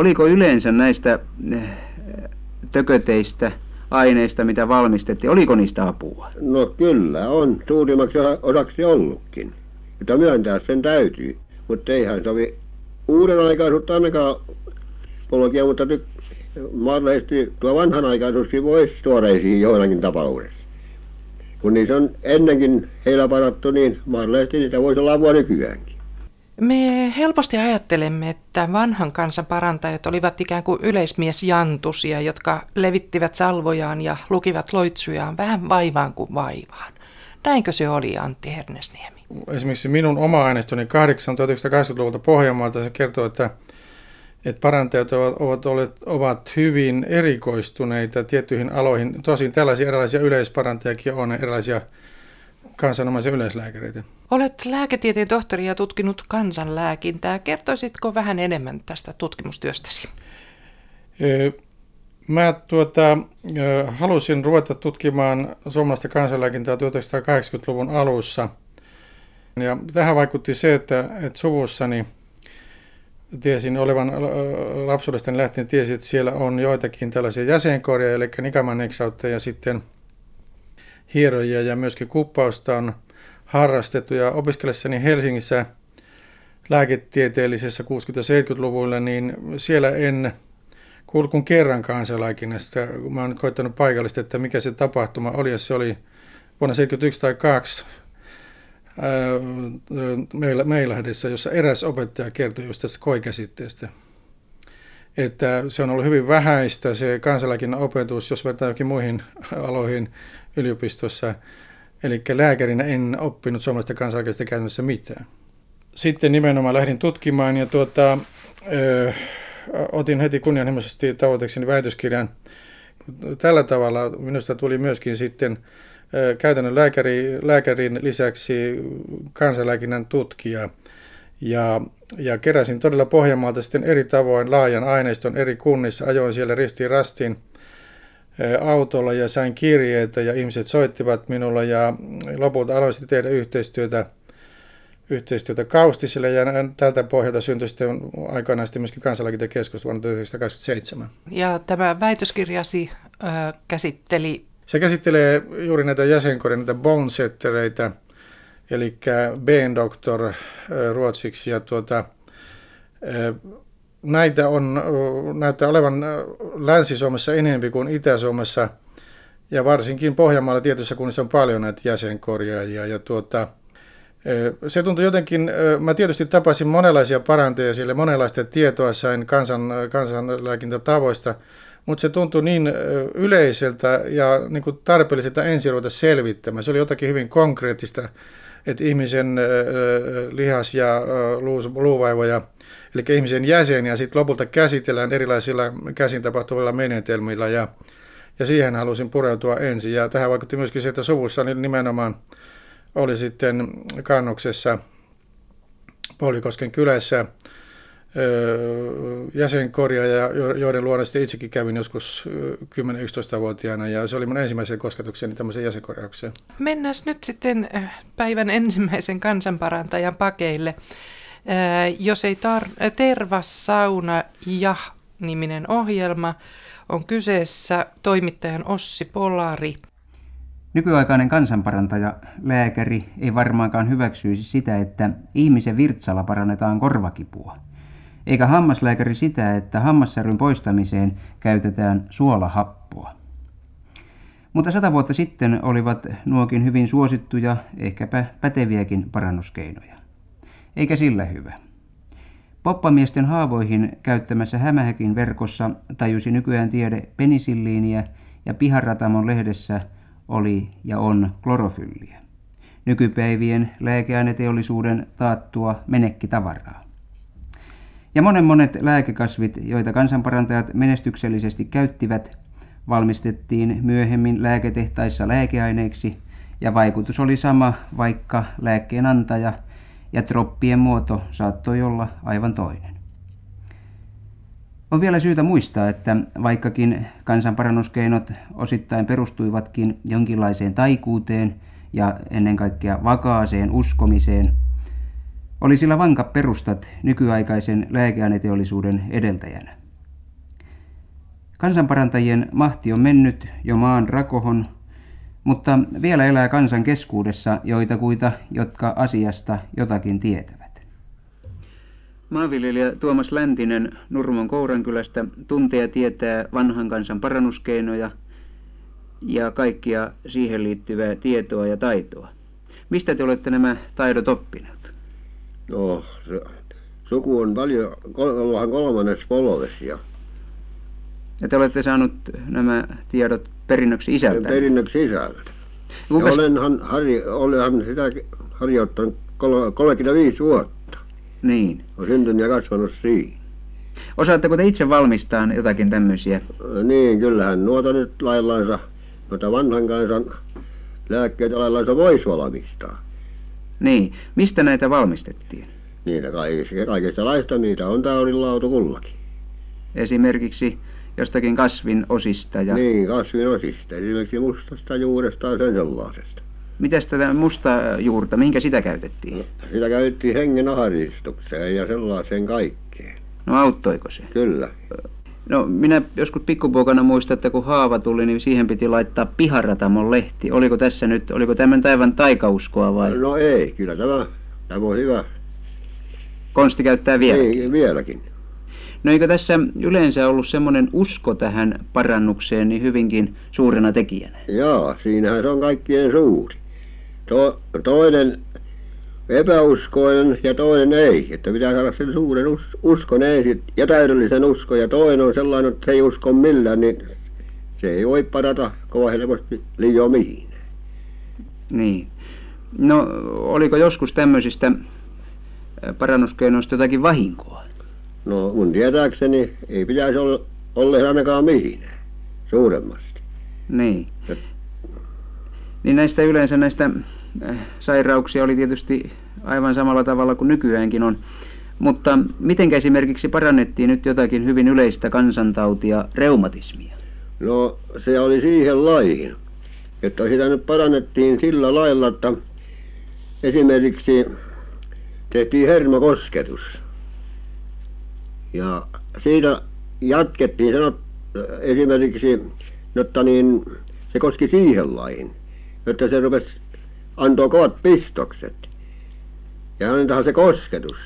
oliko yleensä näistä eh, tököteistä, aineista, mitä valmistettiin, oliko niistä apua? No kyllä on, suurimmaksi osaksi ollutkin. Mutta myöntää sen täytyy. Mutta eihän sovi uuden aikaisuutta ainakaan polkia, mutta nyt mahdollisesti tuo vanhanaikaisuuskin voisi tuoda esiin joillakin tapauksessa. Kun niissä on ennenkin heillä parattu, niin mahdollisesti niitä voisi olla apua nykyäänkin. Me helposti ajattelemme, että vanhan kansan parantajat olivat ikään kuin yleismiesjantusia, jotka levittivät salvojaan ja lukivat loitsujaan vähän vaivaan kuin vaivaan. Näinkö se oli, Antti Hernesniemi? Esimerkiksi minun oma aineistoni 1980-luvulta Pohjanmaalta se kertoo, että, että parantajat ovat, ovat, olleet, ovat hyvin erikoistuneita tiettyihin aloihin. Tosin tällaisia erilaisia yleisparantajakin on, erilaisia kansanomaisia yleislääkäreitä. Olet lääketieteen tohtori ja tutkinut kansanlääkintää. Kertoisitko vähän enemmän tästä tutkimustyöstäsi? Mä tuota, halusin ruveta tutkimaan suomalaista kansanlääkintää 1980-luvun alussa. Ja tähän vaikutti se, että, että suvussani tiesin olevan lapsuudesta lähtien, tiesin, että siellä on joitakin tällaisia jäsenkorjaa, eli nikamaneksautta ja sitten hieroja ja myöskin kuppausta on harrastettu. Ja opiskellessani Helsingissä lääketieteellisessä 60-70-luvulla, niin siellä en kuullut kuin kerran kansalaikinnasta. Mä oon koittanut paikallista, että mikä se tapahtuma oli, ja se oli vuonna 1971 tai 2 Meilahdessa, jossa eräs opettaja kertoi just tästä koikäsitteestä. Että se on ollut hyvin vähäistä se kansalaikinnan opetus, jos vertaa jokin muihin aloihin yliopistossa. Eli lääkärinä en oppinut suomalaisesta kansalaiskista käytännössä mitään. Sitten nimenomaan lähdin tutkimaan ja tuota, ö, otin heti kunnianhimoisesti tavoitteeksi väitöskirjan. Tällä tavalla minusta tuli myöskin sitten käytännön lääkäri, lääkärin lisäksi kansanlääkinnän tutkija. Ja, ja keräsin todella Pohjanmaalta sitten eri tavoin laajan aineiston eri kunnissa, ajoin siellä ristiin rastiin autolla ja sain kirjeitä ja ihmiset soittivat minulla ja lopulta aloin sitten tehdä yhteistyötä yhteistyötä Kaustisille ja tältä pohjalta syntyi sitten aikanaan sitten myöskin kansanlääkintäkeskus vuonna 1927. Ja tämä väitöskirjasi äh, käsitteli? Se käsittelee juuri näitä jäsenkorin, näitä bonesettereitä, eli B-doktor ruotsiksi. Ja tuota, näitä on, näyttää olevan Länsi-Suomessa enemmän kuin Itä-Suomessa, ja varsinkin Pohjanmaalla tietyissä kunnissa on paljon näitä jäsenkorjaajia. Ja tuota, se tuntui jotenkin, mä tietysti tapasin monenlaisia parantajia sille, monenlaista tietoa sain kansan, kansanlääkintätavoista, mutta se tuntui niin yleiseltä ja niin kuin tarpeelliselta ruveta selvittämään. Se oli jotakin hyvin konkreettista, että ihmisen lihas- ja luuvaivoja, eli ihmisen jäseniä sitten lopulta käsitellään erilaisilla käsin tapahtuvilla menetelmillä ja, ja siihen halusin pureutua ensin. Ja tähän vaikutti myöskin se, että suvussa nimenomaan oli sitten kannuksessa Paulikosken kylässä jäsenkorjaaja, joiden luona sitten itsekin kävin joskus 10-11-vuotiaana ja se oli mun ensimmäisen kosketukseni tämmöiseen jäsenkorjaukseen. Mennään nyt sitten päivän ensimmäisen kansanparantajan pakeille. Jos ei tar- Tervassauna ja niminen ohjelma on kyseessä toimittajan Ossi Polari – Nykyaikainen kansanparantaja, lääkäri, ei varmaankaan hyväksyisi sitä, että ihmisen virtsalla parannetaan korvakipua. Eikä hammaslääkäri sitä, että hammassäryn poistamiseen käytetään suolahappoa. Mutta sata vuotta sitten olivat nuokin hyvin suosittuja, ehkäpä päteviäkin parannuskeinoja. Eikä sillä hyvä. Poppamiesten haavoihin käyttämässä Hämähäkin verkossa tajusi nykyään tiede penisilliiniä ja Piharatamon lehdessä – oli ja on klorofylliä. Nykypäivien lääkeaineteollisuuden taattua menekkitavaraa. Ja monen monet lääkekasvit, joita kansanparantajat menestyksellisesti käyttivät, valmistettiin myöhemmin lääketehtaissa lääkeaineiksi ja vaikutus oli sama, vaikka lääkkeen antaja ja troppien muoto saattoi olla aivan toinen. On vielä syytä muistaa, että vaikkakin kansanparannuskeinot osittain perustuivatkin jonkinlaiseen taikuuteen ja ennen kaikkea vakaaseen uskomiseen, oli sillä vankat perustat nykyaikaisen lääkeaineteollisuuden edeltäjänä. Kansanparantajien mahti on mennyt jo maan rakohon, mutta vielä elää kansan keskuudessa joitakuita, jotka asiasta jotakin tietävät. Maanviljelijä Tuomas Läntinen Nurmon Kourankylästä tuntee ja tietää vanhan kansan parannuskeinoja ja kaikkia siihen liittyvää tietoa ja taitoa. Mistä te olette nämä taidot oppineet? No, se, suku on paljon, ollaan kolmannes polves ja ja te olette saanut nämä tiedot perinnöksi isältä? Perinnöksi isältä. Ja olenhan, olenhan sitä harjoittanut 35 vuotta. Niin. On syntynyt ja kasvanut siinä. Osaatteko te itse valmistaa jotakin tämmöisiä? Niin, kyllähän nuota nyt laillansa, noita vanhan kansan lääkkeitä laillansa voisi valmistaa. Niin. Mistä näitä valmistettiin? Niitä kaikista, kaikista laista niitä on taudinlautu kullakin. Esimerkiksi jostakin kasvin osista. Ja... Niin, kasvin osista. Esimerkiksi mustasta juuresta ja sen sellaisesta. Mitäs tätä musta juurta, minkä sitä käytettiin? No, sitä käytettiin hengen ahdistukseen ja sellaiseen kaikkeen. No auttoiko se? Kyllä. No minä joskus pikkupoikana muistan, että kun haava tuli, niin siihen piti laittaa piharatamon lehti. Oliko tässä nyt, oliko tämän taivaan taikauskoa vai? No ei, kyllä tämä, tämä on hyvä. Konsti käyttää vieläkin? Ei, vieläkin. No eikö tässä yleensä ollut semmoinen usko tähän parannukseen niin hyvinkin suurena tekijänä? Joo, siinähän se on kaikkien suuri. To, toinen epäuskoinen ja toinen ei. Että pitää saada sen suuren us, uskon ensin ja täydellisen uskon. Ja toinen on sellainen, että se ei usko millään, niin se ei voi parata kovin helposti liian mihin. Niin. No oliko joskus tämmöisistä parannuskeinoista jotakin vahinkoa? No mun tietääkseni ei pitäisi olla olleen ainakaan mihin suuremmasti. Niin. Niin näistä yleensä näistä äh, sairauksia oli tietysti aivan samalla tavalla kuin nykyäänkin on. Mutta miten esimerkiksi parannettiin nyt jotakin hyvin yleistä kansantautia, reumatismia? No se oli siihen laihin, että sitä nyt parannettiin sillä lailla, että esimerkiksi tehtiin hermokosketus ja siitä jatkettiin sanot esimerkiksi jotta niin se koski siihen lajiin että se rupesi antoi kovat pistokset ja annetaan se kosketus.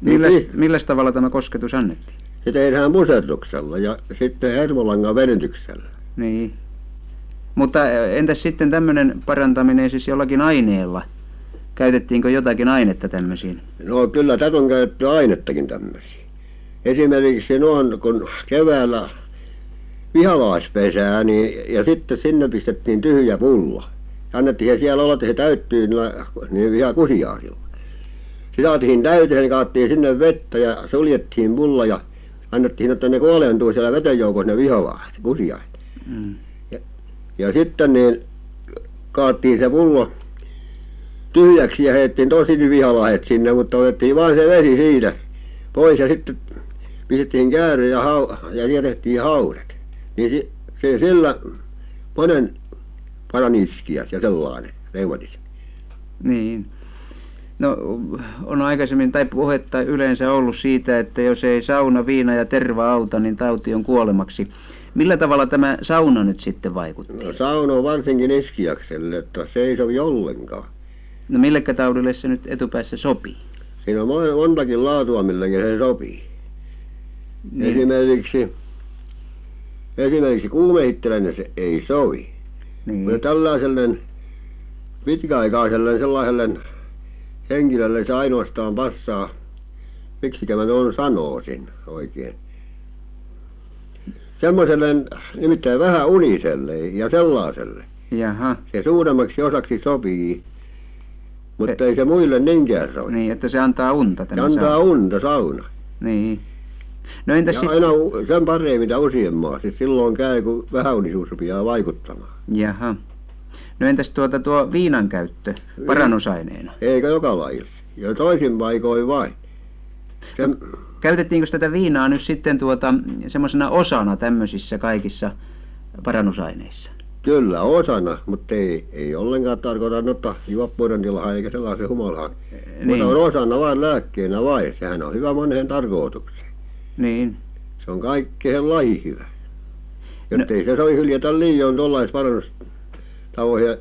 Milläs milläs tavalla tämä kosketus annettiin? Se tehdään puserruksella ja sitten hermolangan venytyksellä. Niin. Mutta entäs sitten tämmöinen parantaminen siis jollakin aineella? Käytettiinkö jotakin ainetta tämmöisiin? No kyllä tätä on käytetty ainettakin tämmöisiä esimerkiksi noin kun keväällä vihalaispesää niin ja sitten sinne pistettiin tyhjä pullo annettiin se siellä olla että se täyttyy niillä niin vihakusiaisilla se saatiin täyteen niin kaadettiin sinne vettä ja suljettiin pullo ja annettiin että ne kuoleentuu siellä veden joukossa ne viholaiset kusiaiset mm. ja ja sitten niin kaadettiin se pullo tyhjäksi ja heitettiin tosi vihalaiset sinne mutta otettiin vain se vesi siitä pois ja sitten pistettiin käärö ja ja siihen tehtiin haudet. Niin se se sillä monen parani iskiä ja sellainen reumatismi. Niin no on aikaisemmin tai puhetta yleensä ollut siitä että jos ei sauna viina ja terva auta niin tauti on kuolemaksi. Millä tavalla tämä sauna nyt sitten vaikutti? No sauna on varsinkin iskiakselle että se ei sovi ollenkaan. No millekä taudille se nyt etupäässä sopii? Siinä on montakin laatua millekä se sopii. Niin. esimerkiksi esimerkiksi kuumeitselle se ei sovi. Niin. mutta tällaiselle pitkäaikaiselle sellaiselle henkilölle se ainoastaan passaa. Miksikä minä tuon sanoisin oikein? Semmoiselle nimittäin vähäuniselle ja sellaiselle. Jaha. Se suuremmaksi osaksi sopii mutta ei se muille niinkään sovi. Niin että se antaa unta tämä se antaa unta sauna. Niin. No entäs ja aina sen paremmin mitä useammin silloin käy kun vähäunisuus rupeaa vaikuttamaan. Jaha no entäs tuota tuo viinan käyttö parannusaineena eikä joka lajissa ja toisin paikoin vain. Sen no, käytettiinkös tätä viinaa nyt sitten tuota semmoisena osana tämmöisissä kaikissa parannusaineissa? Kyllä osana mutta ei ei ollenkaan tarkoita noita juoppouden tilaan eikä sellaisen humalaan niin. mutta on osana vain lääkkeenä vain. Sehän on hyvä moneen tarkoitukseen. Niin. Se on kaikkeen lajiin hyvä. Jotta ei se sovi hyljätä liioin tuollaisissa parannustavoissa ja,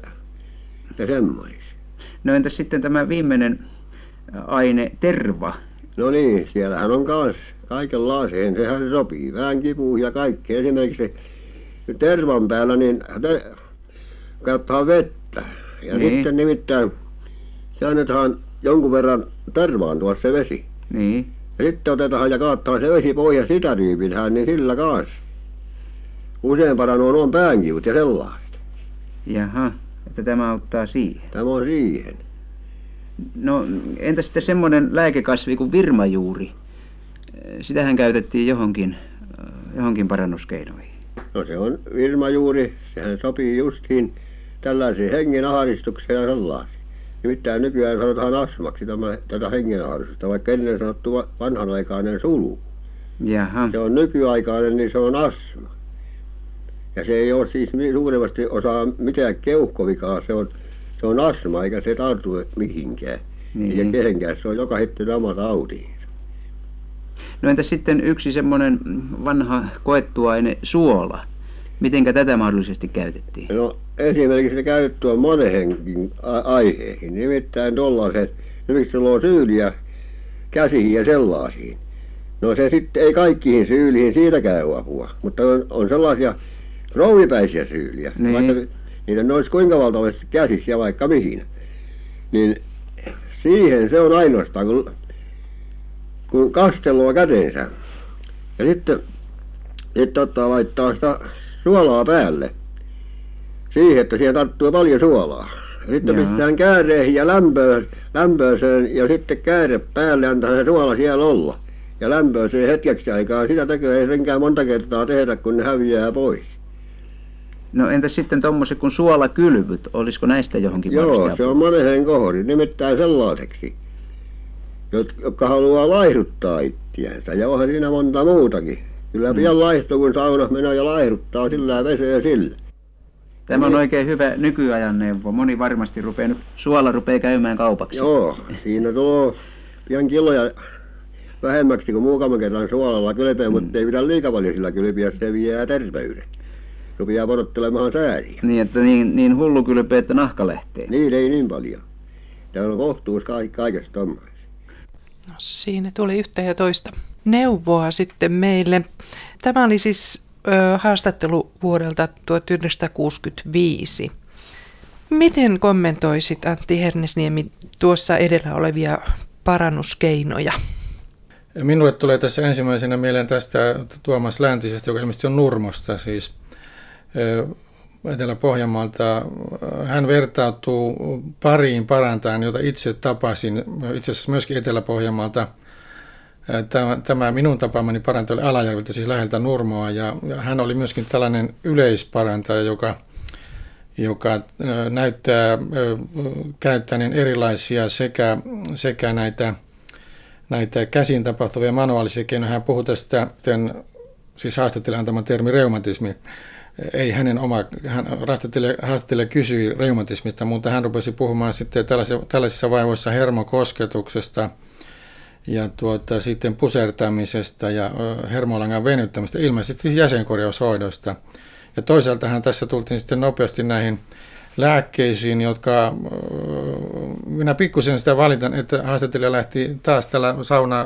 ja semmoisissa. No entäs sitten tämä viimeinen aine, terva? No niin, siellähän on kans kaikenlaiseen, sehän se sopii, vähän kipuun ja kaikkeen. Esimerkiksi tervan päällä niin käyttää vettä. Ja Niin. sitten nimittäin se annetaan jonkun verran tervaantua se vesi. Niin. Ja sitten otetaan ja kaattaa se vesi pois ja sitä ryypitään, niin sillä kanssa. Usein paranuu nuo päänkivut ja sellaiset. Jaha, että tämä auttaa siihen. Tämä on siihen. No entä sitten semmoinen lääkekasvi kuin virmajuuri? Sitähän käytettiin johonkin, johonkin parannuskeinoihin. No se on virmajuuri, sehän sopii justiin tällaiseen hengenahdistukseen ja sellaisiin. Nimittäin nykyään sanotaan astmaksi tämä, tätä hengenahdistusta, vaikka ennen sanottu va- vanhanaikainen sulu. Jaha, Se on nykyaikainen, niin se on astma. Ja se ei ole siis suuremmasti osaa mitään keuhkovikaa, se on, se on astma, eikä se tartu mihinkään. Niin. Eikä kehenkään, se on joka hetki oma tauti. no entäs sitten yksi semmoinen vanha koettu aine, suola? Mitenkä tätä mahdollisesti käytettiin? No esimerkiksi se käytetty on moneenkin a- aiheisiin, nimittäin tuollaiset, miksi sulla on syyliä käsiin ja sellaisiin. No se sitten ei kaikkiin syyliin siitä käy apua, mutta on, on sellaisia rouvipäisiä syyliä, Niin. vaikka niitä ne olisi kuinka valtavasti käsissä ja vaikka mihin. Niin siihen se on ainoastaan, kun, kun kastelua käteensä. Ja sitten, sitten ottaa laittaa sitä suolaa päälle siihen, että siihen tarttuu paljon suolaa. Ja sitten pistetään kääreen ja lämpöön, lämpööseen ja sitten kääre päälle antaa se suola siellä olla. Ja lämpööseen hetkeksi aikaa. Sitä tekee ei senkään monta kertaa tehdä, kun ne häviää pois. No entäs sitten tuommoiset kuin suolakylvyt, olisiko näistä johonkin Joo, se on moneen kohori, nimittäin sellaiseksi, jot- jotka haluaa laihduttaa ittiänsä. Ja onhan siinä monta muutakin. Kyllä Mm. pian laihtuu, kun saunassa menee ja laihduttaa sillä vesee sillä. Tämä on oikein hyvä nykyajan neuvo. Moni varmasti rupeaa nyt, suola rupeaa käymään kaupaksi. Joo, siinä tulee pian kiloja vähemmäksi kuin muutaman kerran suolalla kylpeä, Mm. mutta ei pidä liikaa paljon sillä kylpiä, se vie terveyden. Rupeaa porottelemaan sääriä. Niin, että niin, niin hullu kylpeä, että nahka lähtee. Niin ei niin paljon. Tämä on kohtuus ka- kaikesta tommoisesta. No, siinä tuli yhtä ja toista neuvoa sitten meille. Tämä oli siis ö, haastattelu vuodelta 1965. Miten kommentoisit Antti Hernesniemi tuossa edellä olevia parannuskeinoja? Minulle tulee tässä ensimmäisenä mieleen tästä Tuomas Läntisestä, joka ilmeisesti on Nurmosta, siis Etelä-Pohjanmaalta. Hän vertautuu pariin parantajan, jota itse tapasin, itse asiassa myöskin Etelä-Pohjanmaalta. Tämä, tämä minun tapaamani parantaja oli Alajärveltä, siis läheltä Nurmoa, ja, ja hän oli myöskin tällainen yleisparantaja, joka, joka näyttää käyttäneen erilaisia sekä, sekä näitä näitä käsin tapahtuvia manuaalisia keinoja. Hän puhui tästä, siis haastattelija antama termi reumatismi. Ei hänen oma, hän haastattelija, kysyi reumatismista, mutta hän rupesi puhumaan sitten tällaisissa, vaivoissa hermokosketuksesta ja tuota, sitten pusertamisesta ja hermolangan venyttämistä, ilmeisesti jäsenkorjaushoidosta. Ja toisaalta hän tässä tultiin sitten nopeasti näihin lääkkeisiin, jotka minä pikkusen sitä valitan, että haastattelija lähti taas tällä sauna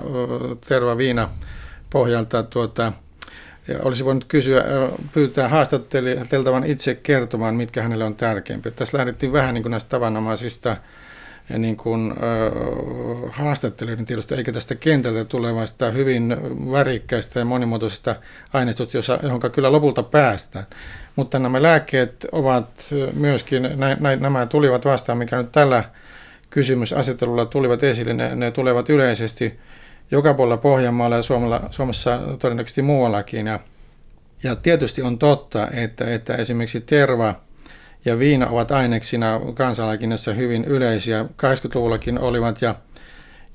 terva viina pohjalta tuota, ja olisi voinut kysyä, pyytää haastattelijaltavan itse kertomaan, mitkä hänelle on tärkeimpiä. Tässä lähdettiin vähän niin kuin näistä tavanomaisista ja niin kuin, ö, haastattelijoiden tiedosta, eikä tästä kentältä tulevasta hyvin värikkäistä ja monimuotoisesta aineistosta, jossa, johon kyllä lopulta päästään. Mutta nämä lääkkeet ovat myöskin, nä, nä, nämä tulivat vastaan, mikä nyt tällä kysymysasettelulla tulivat esille, ne, ne tulevat yleisesti joka puolella Pohjanmaalla ja Suomella, Suomessa todennäköisesti muuallakin. Ja, ja tietysti on totta, että, että esimerkiksi terva ja viina ovat aineksina kansalaikinnassa hyvin yleisiä. 80-luvullakin olivat ja,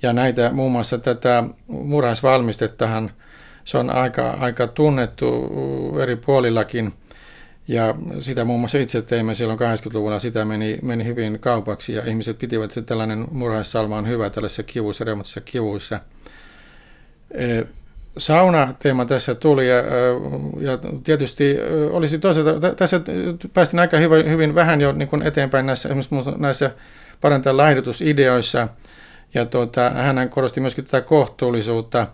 ja näitä muun muassa tätä murhaisvalmistettahan se on aika, aika tunnettu eri puolillakin. Ja sitä muun muassa itse teimme silloin 80-luvulla, sitä meni, meni hyvin kaupaksi ja ihmiset pitivät, että tällainen murhaissalva on hyvä tällaisissa kivuissa, reumatisissa kivuissa. Sauna-teema tässä tuli ja, ja tietysti olisi toisaalta, tässä päästiin aika hyvin, hyvin vähän jo niin kuin eteenpäin näissä, näissä parantaa laihdutusideoissa ja tuota, hän korosti myöskin tätä kohtuullisuutta.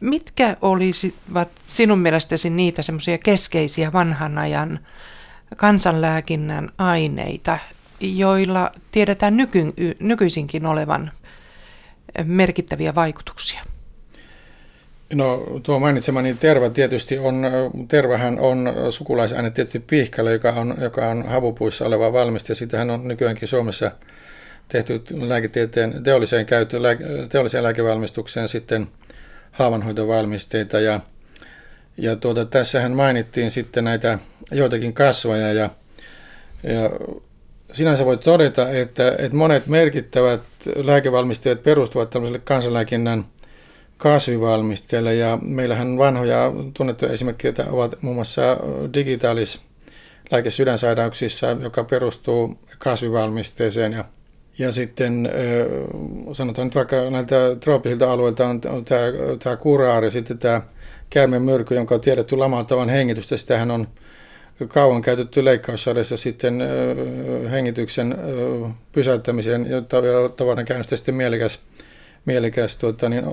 Mitkä olisivat sinun mielestäsi niitä semmoisia keskeisiä vanhan ajan kansanlääkinnän aineita, joilla tiedetään nyky, nykyisinkin olevan merkittäviä vaikutuksia? No tuo mainitsemani terva tietysti on, tervähän on sukulaisaine tietysti pihkalle, joka on, joka on havupuissa oleva valmiste. Sitähän on nykyäänkin Suomessa tehty lääketieteen teolliseen käyttöön, teolliseen lääkevalmistukseen sitten haavanhoitovalmisteita ja, ja tuota, tässähän mainittiin sitten näitä joitakin kasvoja ja, ja sinänsä voi todeta, että, että monet merkittävät lääkevalmisteet perustuvat tämmöiselle kansanlääkinnän kasvivalmisteelle ja meillähän vanhoja tunnettuja esimerkkejä ovat muun muassa digitaalis lääkesydänsairauksissa, joka perustuu kasvivalmisteeseen ja ja sitten sanotaan nyt vaikka näiltä trooppisilta alueilta on tämä, tämä kuraari, sitten tämä käärmemyrky, jonka on tiedetty lamauttavan hengitystä. Sitähän on kauan käytetty leikkaussarjassa sitten hengityksen pysäyttämiseen, jotta tavallaan käynnistä sitten mielekäs, mielekäs tuota, niin,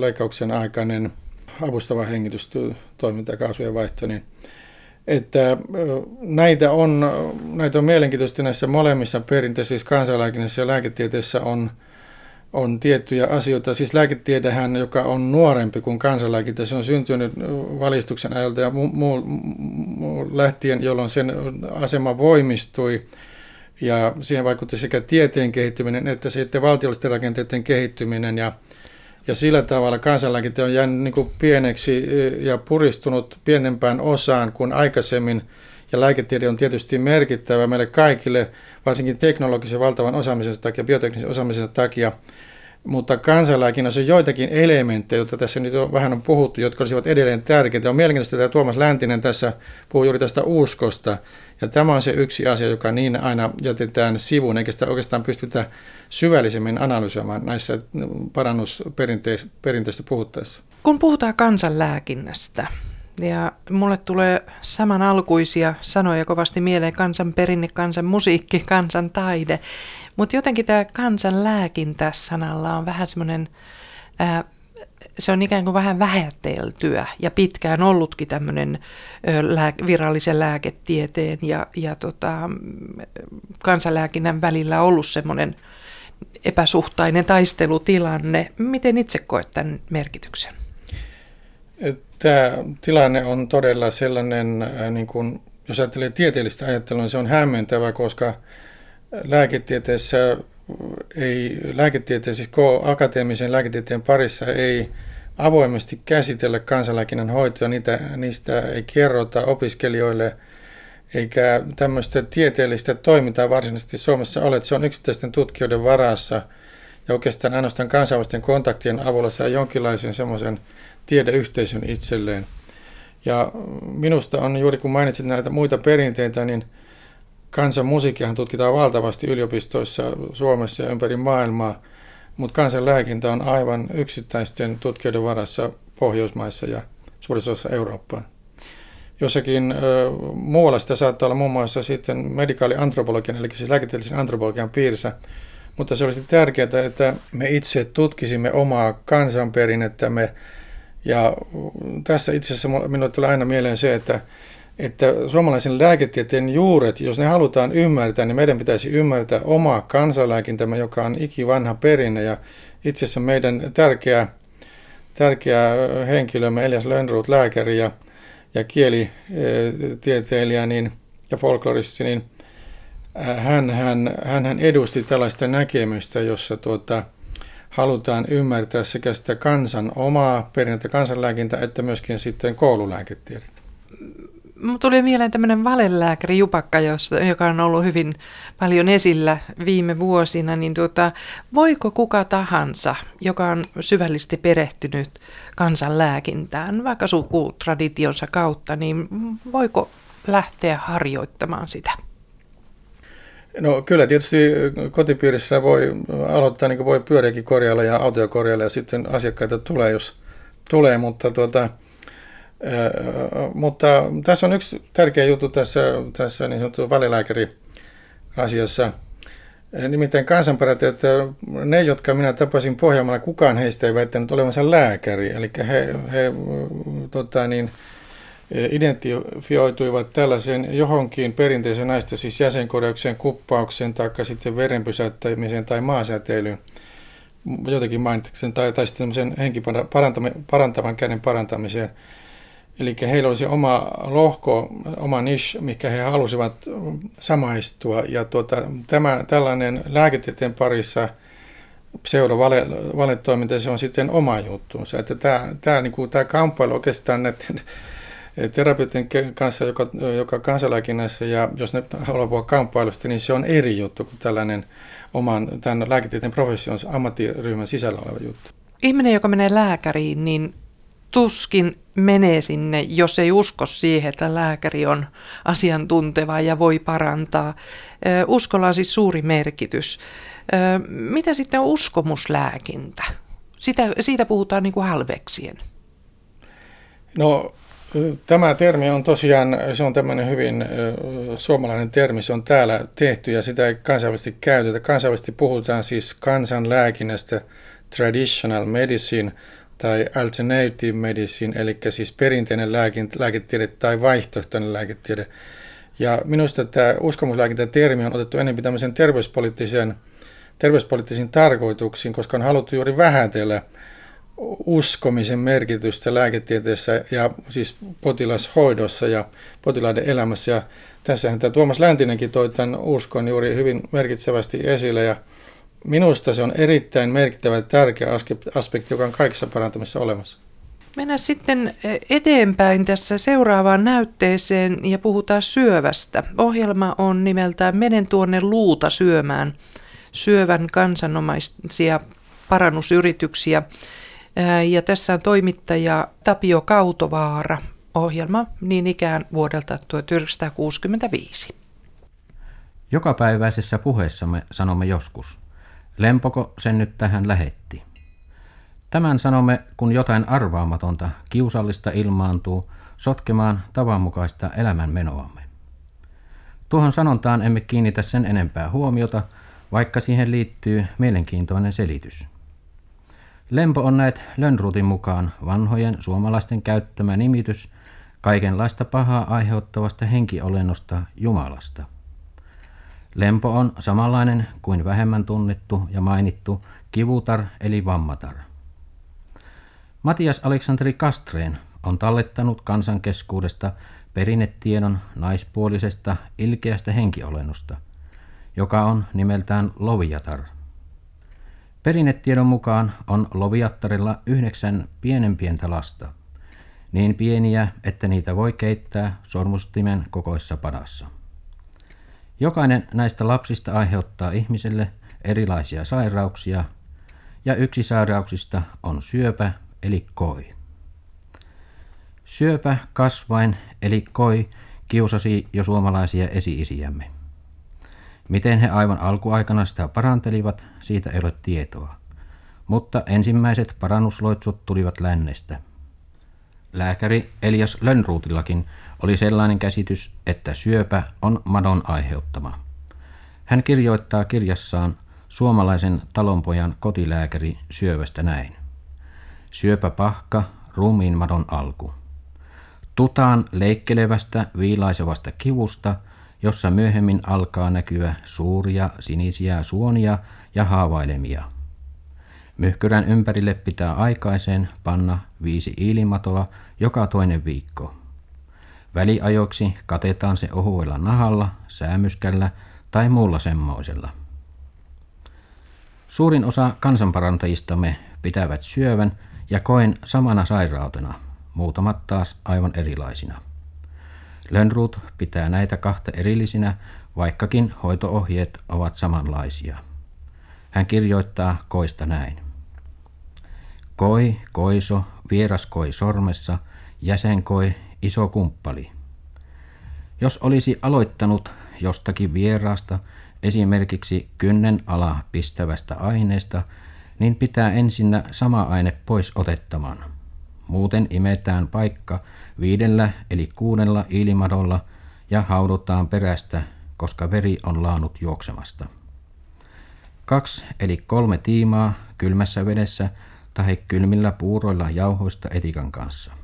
leikkauksen aikainen avustava hengitystoiminta, kaasujen vaihto, niin että näitä on, näitä on mielenkiintoista näissä molemmissa perinteisissä kansanlääkinnässä ja lääketieteessä on, on tiettyjä asioita. Siis lääketiedehän, joka on nuorempi kuin kansanlääkintä, se on syntynyt valistuksen ajalta ja muu, muu lähtien, jolloin sen asema voimistui. Ja siihen vaikutti sekä tieteen kehittyminen että sitten valtiollisten rakenteiden kehittyminen. Ja ja sillä tavalla kansanlääkintä on jäänyt niin kuin pieneksi ja puristunut pienempään osaan kuin aikaisemmin. Ja lääketiede on tietysti merkittävä meille kaikille, varsinkin teknologisen valtavan osaamisen takia, bioteknisen osaamisen takia. Mutta kansanlääkinnässä on joitakin elementtejä, joita tässä nyt on, vähän on puhuttu, jotka olisivat edelleen tärkeitä. On mielenkiintoista, että Tuomas Läntinen tässä puhuu juuri tästä uskosta. Ja tämä on se yksi asia, joka niin aina jätetään sivuun, eikä sitä oikeastaan pystytä syvällisemmin analysoimaan näissä parannusperinteistä puhuttaessa. Kun puhutaan kansanlääkinnästä, ja mulle tulee samanalkuisia sanoja kovasti mieleen kansan perinne, kansan musiikki, kansan taide. Mutta jotenkin tämä kansanlääkintä sanalla on vähän semmoinen, se on ikään kuin vähän vähäteltyä ja pitkään ollutkin tämmöinen lää- virallisen lääketieteen ja, ja tota, kansanlääkinnän välillä ollut semmoinen epäsuhtainen taistelutilanne. Miten itse koet tämän merkityksen? Tämä tilanne on todella sellainen, niin kuin, jos ajattelee tieteellistä ajattelua, niin se on hämmentävä, koska lääketieteessä ei, lääketieteen, siis akateemisen lääketieteen parissa ei avoimesti käsitellä kansanlääkinnän hoitoa, niitä, niistä ei kerrota opiskelijoille – eikä tämmöistä tieteellistä toimintaa varsinaisesti Suomessa ole. Se on yksittäisten tutkijoiden varassa ja oikeastaan ainoastaan kansainvälisten kontaktien avulla saa jonkinlaisen semmoisen tiedeyhteisön itselleen. Ja minusta on juuri kun mainitsit näitä muita perinteitä, niin kansanmusiikkihan tutkitaan valtavasti yliopistoissa Suomessa ja ympäri maailmaa, mutta kansanlääkintä on aivan yksittäisten tutkijoiden varassa Pohjoismaissa ja suurissa osassa Eurooppaa. Jossakin ö, muualla sitä saattaa olla muun muassa sitten medikaaliantropologian, eli siis lääketieteellisen antropologian piirissä, mutta se olisi tärkeää, että me itse tutkisimme omaa kansanperinnettämme. Ja tässä itse asiassa minulle tulee aina mieleen se, että, että suomalaisen lääketieteen juuret, jos ne halutaan ymmärtää, niin meidän pitäisi ymmärtää omaa kansanlääkintämme, joka on ikivanha perinne. Ja itse asiassa meidän tärkeä, tärkeä henkilömme Elias Lönnroth, lääkäri ja ja kielitieteilijä niin, ja folkloristi, niin hän, hän, hän edusti tällaista näkemystä, jossa tuota, halutaan ymmärtää sekä sitä kansan omaa perinnettä kansanlääkintä, että myöskin sitten koululääketiedettä. Mulla tuli mieleen tämmöinen valelääkäri Jupakka, joka on ollut hyvin paljon esillä viime vuosina, niin tuota, voiko kuka tahansa, joka on syvällisesti perehtynyt kansanlääkintään, vaikka sukutraditionsa kautta, niin voiko lähteä harjoittamaan sitä? No kyllä tietysti kotipiirissä voi aloittaa, niin kuin voi pyöriäkin korjailla ja autoja korjailla ja sitten asiakkaita tulee, jos tulee, mutta, tuota, mutta tässä on yksi tärkeä juttu tässä, tässä niin sanottu välilääkäri asiassa. Nimittäin että ne, jotka minä tapasin Pohjanmaalla, kukaan heistä ei väittänyt olevansa lääkäri. Eli he, he tota niin, identifioituivat tällaisen johonkin perinteisen naista, siis jäsenkorjaukseen, kuppaukseen, tai sitten verenpysäyttämiseen tai maasäteilyyn jotenkin mainitsen, tai, tai sitten semmoisen parantavan käden parantamiseen. Eli heillä olisi oma lohko, oma niche, mikä he halusivat samaistua. Ja tuota, tämä tällainen lääketieteen parissa pseudovaletoiminta, se on sitten oma juttuunsa. Että tämä, tämä, niin kuin, tämä kamppailu oikeastaan näiden terapeutin kanssa, joka, joka kansalääkinnässä, ja jos ne haluaa puhua kamppailusta, niin se on eri juttu kuin tällainen oman tämän lääketieteen profession ammattiryhmän sisällä oleva juttu. Ihminen, joka menee lääkäriin, niin tuskin menee sinne, jos ei usko siihen, että lääkäri on asiantunteva ja voi parantaa. Uskolla on siis suuri merkitys. Mitä sitten on uskomuslääkintä? Sitä, siitä puhutaan niin kuin halveksien. No Tämä termi on tosiaan, se on tämmöinen hyvin suomalainen termi, se on täällä tehty ja sitä ei kansainvälisesti käytetä. Kansainvälisesti puhutaan siis kansanlääkinnästä, traditional medicine tai alternative medicine, eli siis perinteinen lääketiede tai vaihtoehtoinen lääketiede. Ja minusta tämä uskomuslääkintä-termi on otettu enemmän tämmöisen terveyspoliittisen, terveyspoliittisiin tarkoituksiin, koska on haluttu juuri vähätellä – uskomisen merkitystä lääketieteessä ja siis potilashoidossa ja potilaiden elämässä. Ja tässähän tämä Tuomas Läntinenkin toi tämän uskon juuri hyvin merkitsevästi esille ja minusta se on erittäin merkittävä ja tärkeä aspekti, joka on kaikissa parantamisessa olemassa. Mennään sitten eteenpäin tässä seuraavaan näytteeseen ja puhutaan syövästä. Ohjelma on nimeltään Menen tuonne luuta syömään syövän kansanomaisia parannusyrityksiä. Ja tässä on toimittaja Tapio Kautovaara, ohjelma niin ikään vuodelta 1965. Jokapäiväisessä puheessamme sanomme joskus, lempoko sen nyt tähän lähetti. Tämän sanomme, kun jotain arvaamatonta, kiusallista ilmaantuu sotkemaan tavanmukaista elämänmenoamme. Tuohon sanontaan emme kiinnitä sen enempää huomiota, vaikka siihen liittyy mielenkiintoinen selitys. Lempo on näet Lönnrutin mukaan vanhojen suomalaisten käyttämä nimitys kaikenlaista pahaa aiheuttavasta henkiolennosta Jumalasta. Lempo on samanlainen kuin vähemmän tunnettu ja mainittu kivutar eli vammatar. Matias Aleksanteri Kastreen on tallettanut kansankeskuudesta perinnetiedon naispuolisesta ilkeästä henkiolennosta, joka on nimeltään Loviatar – Perinnetiedon mukaan on Loviattarilla yhdeksän pienenpientä lasta. Niin pieniä, että niitä voi keittää sormustimen kokoissa padassa. Jokainen näistä lapsista aiheuttaa ihmiselle erilaisia sairauksia, ja yksi sairauksista on syöpä eli koi. Syöpä, kasvain eli koi kiusasi jo suomalaisia esi-isiämme. Miten he aivan alkuaikana sitä parantelivat, siitä ei ole tietoa. Mutta ensimmäiset parannusloitsut tulivat lännestä. Lääkäri Elias Lönnruutillakin oli sellainen käsitys, että syöpä on madon aiheuttama. Hän kirjoittaa kirjassaan suomalaisen talonpojan kotilääkäri syövästä näin. Syöpä pahka, ruumiin madon alku. Tutaan leikkelevästä, viilaisevasta kivusta – jossa myöhemmin alkaa näkyä suuria sinisiä suonia ja haavailemia. Myhkyrän ympärille pitää aikaiseen panna viisi iilimatoa joka toinen viikko. Väliajoiksi katetaan se ohuella nahalla, säämyskällä tai muulla semmoisella. Suurin osa kansanparantajistamme pitävät syövän ja koen samana sairautena, muutamat taas aivan erilaisina. Lönnruut pitää näitä kahta erillisinä, vaikkakin hoitoohjeet ovat samanlaisia. Hän kirjoittaa koista näin. Koi, koiso, vieras koi sormessa, jäsenkoi, iso kumppali. Jos olisi aloittanut jostakin vieraasta, esimerkiksi kynnen ala pistävästä aineesta, niin pitää ensinnä sama aine pois otettamaan. Muuten imetään paikka viidellä eli kuudella ilmadolla ja haudutaan perästä, koska veri on laanut juoksemasta. Kaksi eli kolme tiimaa kylmässä vedessä tai kylmillä puuroilla jauhoista etikan kanssa.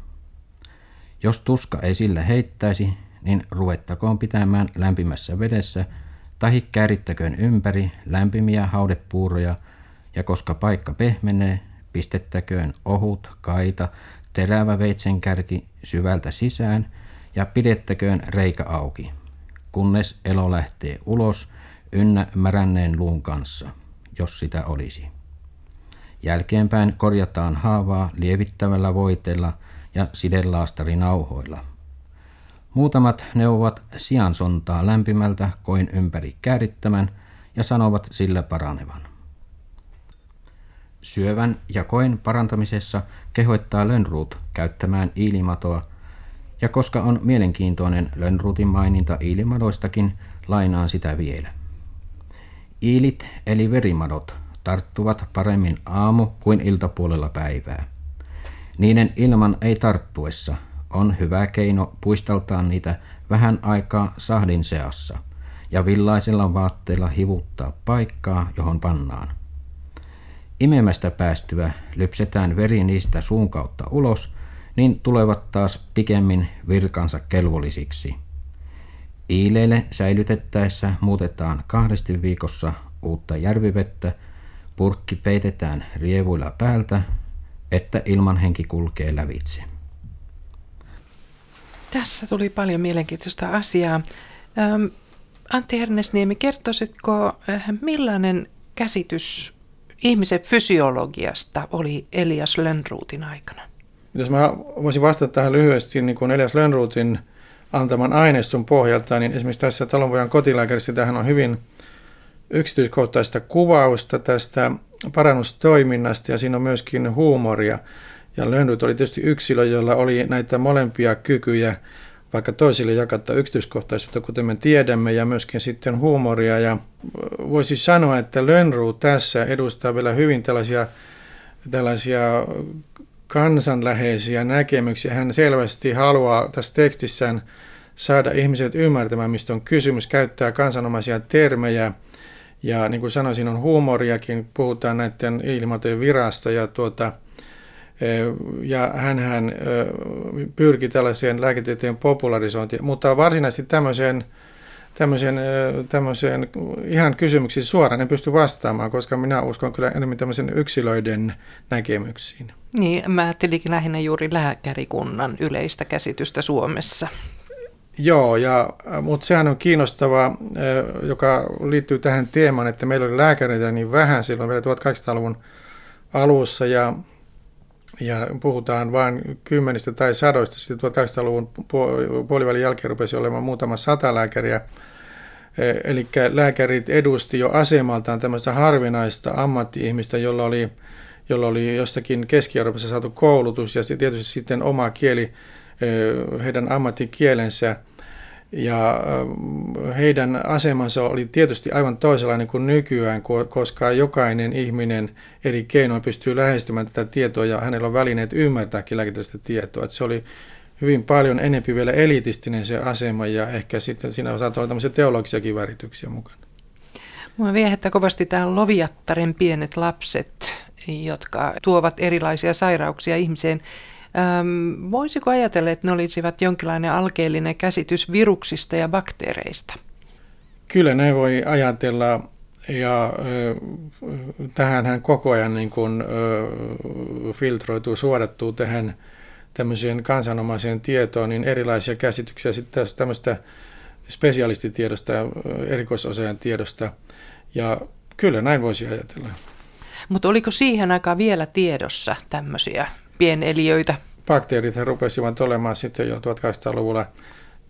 Jos tuska ei sillä heittäisi, niin ruvettakoon pitämään lämpimässä vedessä tai käärittäköön ympäri lämpimiä haudepuuroja ja koska paikka pehmenee, pistettäköön ohut, kaita, terävä veitsenkärki syvältä sisään ja pidettäköön reikä auki, kunnes elo lähtee ulos ynnä märänneen luun kanssa, jos sitä olisi. Jälkeenpäin korjataan haavaa lievittävällä voiteella ja sidelaastarinauhoilla. Muutamat neuvovat siansontaa lämpimältä koin ympäri käärittämän ja sanovat sillä paranevan. Syövän ja koin parantamisessa kehoittaa Lönnruut käyttämään iilimatoa, ja koska on mielenkiintoinen Lönnruutin maininta iilimadoistakin, lainaan sitä vielä. Iilit eli verimadot tarttuvat paremmin aamu- kuin iltapuolella päivää. Niiden ilman ei tarttuessa on hyvä keino puistaltaa niitä vähän aikaa sahdin seassa ja villaisella vaatteella hivuttaa paikkaa, johon pannaan. Imemästä päästyä lypsetään veri niistä suun kautta ulos, niin tulevat taas pikemmin virkansa kelvollisiksi. Iileille säilytettäessä muutetaan kahdesti viikossa uutta järvivettä, purkki peitetään rievuilla päältä, että ilmanhenki kulkee lävitse. Tässä tuli paljon mielenkiintoista asiaa. Ähm, Antti Hernesniemi, kertoisitko, äh, millainen käsitys ihmisen fysiologiasta oli Elias Lönnruutin aikana? Jos mä voisin vastata tähän lyhyesti niin kuin Elias Lönnruutin antaman aineiston pohjalta, niin esimerkiksi tässä talonpojan kotilääkärissä tähän on hyvin yksityiskohtaista kuvausta tästä parannustoiminnasta ja siinä on myöskin huumoria. Ja Lönnrut oli tietysti yksilö, jolla oli näitä molempia kykyjä, vaikka toisille jakata yksityiskohtaisuutta, kuten me tiedämme, ja myöskin sitten huumoria. Ja voisi sanoa, että Lönnrut tässä edustaa vielä hyvin tällaisia, tällaisia kansanläheisiä näkemyksiä. Hän selvästi haluaa tässä tekstissään saada ihmiset ymmärtämään, mistä on kysymys, käyttää kansanomaisia termejä. Ja niin kuin sanoisin, on huumoriakin, puhutaan näiden ilmoitojen virasta ja tuota, ja hän, hän pyrki tällaiseen lääketieteen popularisointiin, mutta varsinaisesti tämmöiseen, tämmöiseen, tämmöiseen ihan kysymyksiin suoraan en pysty vastaamaan, koska minä uskon kyllä enemmän tämmöisen yksilöiden näkemyksiin. Niin, mä ajattelinkin lähinnä juuri lääkärikunnan yleistä käsitystä Suomessa. Joo, ja, mutta sehän on kiinnostavaa, joka liittyy tähän teemaan, että meillä oli lääkäreitä niin vähän silloin vielä 1800-luvun alussa, ja ja puhutaan vain kymmenistä tai sadoista. Sitten 1800-luvun puolivälin jälkeen rupesi olemaan muutama sata lääkäriä. E, eli lääkärit edusti jo asemaltaan tämmöistä harvinaista ammatti-ihmistä, jolla oli, jolla oli jostakin Keski-Euroopassa saatu koulutus ja tietysti sitten oma kieli, heidän ammattikielensä – ja heidän asemansa oli tietysti aivan toisenlainen kuin nykyään, koska jokainen ihminen eri keinoin pystyy lähestymään tätä tietoa ja hänellä on välineet ymmärtääkin lääketieteellistä tietoa. Että se oli hyvin paljon enempi vielä elitistinen se asema ja ehkä sitten siinä saattoi olla tämmöisiä teologisiakin värityksiä mukana. Mua viehättää kovasti tämä Loviattaren pienet lapset, jotka tuovat erilaisia sairauksia ihmiseen. Öm, voisiko ajatella, että ne olisivat jonkinlainen alkeellinen käsitys viruksista ja bakteereista? Kyllä näin voi ajatella ja tähän hän koko ajan niin kuin, filtroituu, suodattuu tähän tämmöiseen kansanomaiseen tietoon, niin erilaisia käsityksiä sitten tämmöistä spesialistitiedosta ja erikoisosaajan tiedosta. Ja kyllä näin voisi ajatella. Mutta oliko siihen aikaan vielä tiedossa tämmöisiä pieneliöitä. Bakteerit rupesivat olemaan sitten jo 1800-luvulla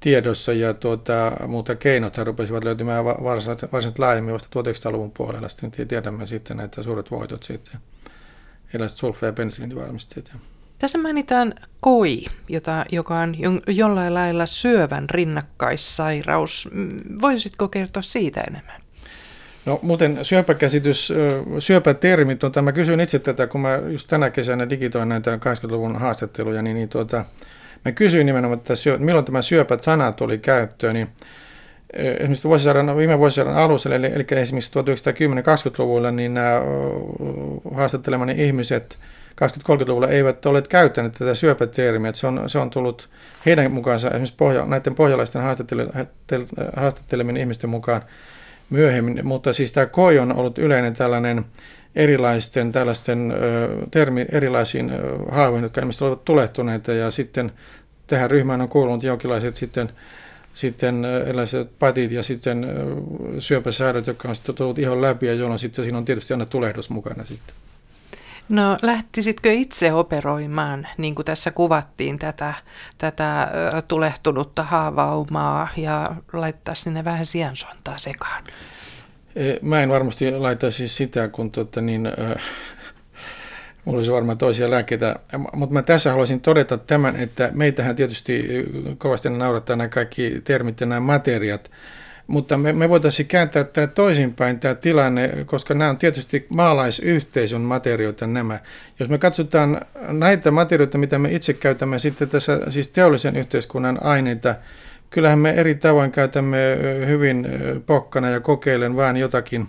tiedossa ja tuota, muuta keinot rupesivat löytymään varsinaisesti laajemmin vasta 1900-luvun puolella. Sitten tiedämme sitten näitä suuret voitot sitten, erilaiset sulfa- ja penisillinivalmisteet. Tässä mainitaan koi, jota, joka on jollain lailla syövän rinnakkaissairaus. Voisitko kertoa siitä enemmän? No muuten syöpäkäsitys, syöpätermit on tämä, kysyin itse tätä, kun mä just tänä kesänä digitoin näitä 80-luvun haastatteluja, niin, niin tuota, mä kysyin nimenomaan, että syö, milloin tämä syöpät sana tuli käyttöön, niin esimerkiksi vuosisadan, viime vuosisadan alussa, eli, eli esimerkiksi 1910-20-luvulla, niin nämä haastattelemani ihmiset 20-30-luvulla eivät ole käyttäneet tätä syöpätermiä. Se on, se on tullut heidän mukaansa, esimerkiksi pohja, näiden pohjalaisten haastattelemien ihmisten mukaan myöhemmin, mutta siis tämä koi on ollut yleinen tällainen erilaisten tällaisten termi erilaisiin haavoihin, jotka ilmeisesti olivat tulehtuneita ja sitten tähän ryhmään on kuulunut jonkinlaiset sitten sitten erilaiset patit ja sitten syöpäsäädöt, jotka on sitten tullut ihan läpi ja jolloin sitten siinä on tietysti aina tulehdus mukana sitten. No lähtisitkö itse operoimaan, niin kuin tässä kuvattiin, tätä, tätä tulehtunutta haavaumaa ja laittaa sinne vähän sijansontaa sekaan? E, mä en varmasti laitaisi sitä, kun tuota, niin, äh, mulla olisi varmaan toisia lääkkeitä, mutta mä tässä haluaisin todeta tämän, että meitähän tietysti kovasti naurattaa nämä kaikki termit ja nämä materiat, mutta me, me voitaisiin kääntää tämä toisinpäin tämä tilanne, koska nämä on tietysti maalaisyhteisön materioita nämä. Jos me katsotaan näitä materioita, mitä me itse käytämme sitten tässä siis teollisen yhteiskunnan aineita, kyllähän me eri tavoin käytämme hyvin pokkana ja kokeilen vain jotakin,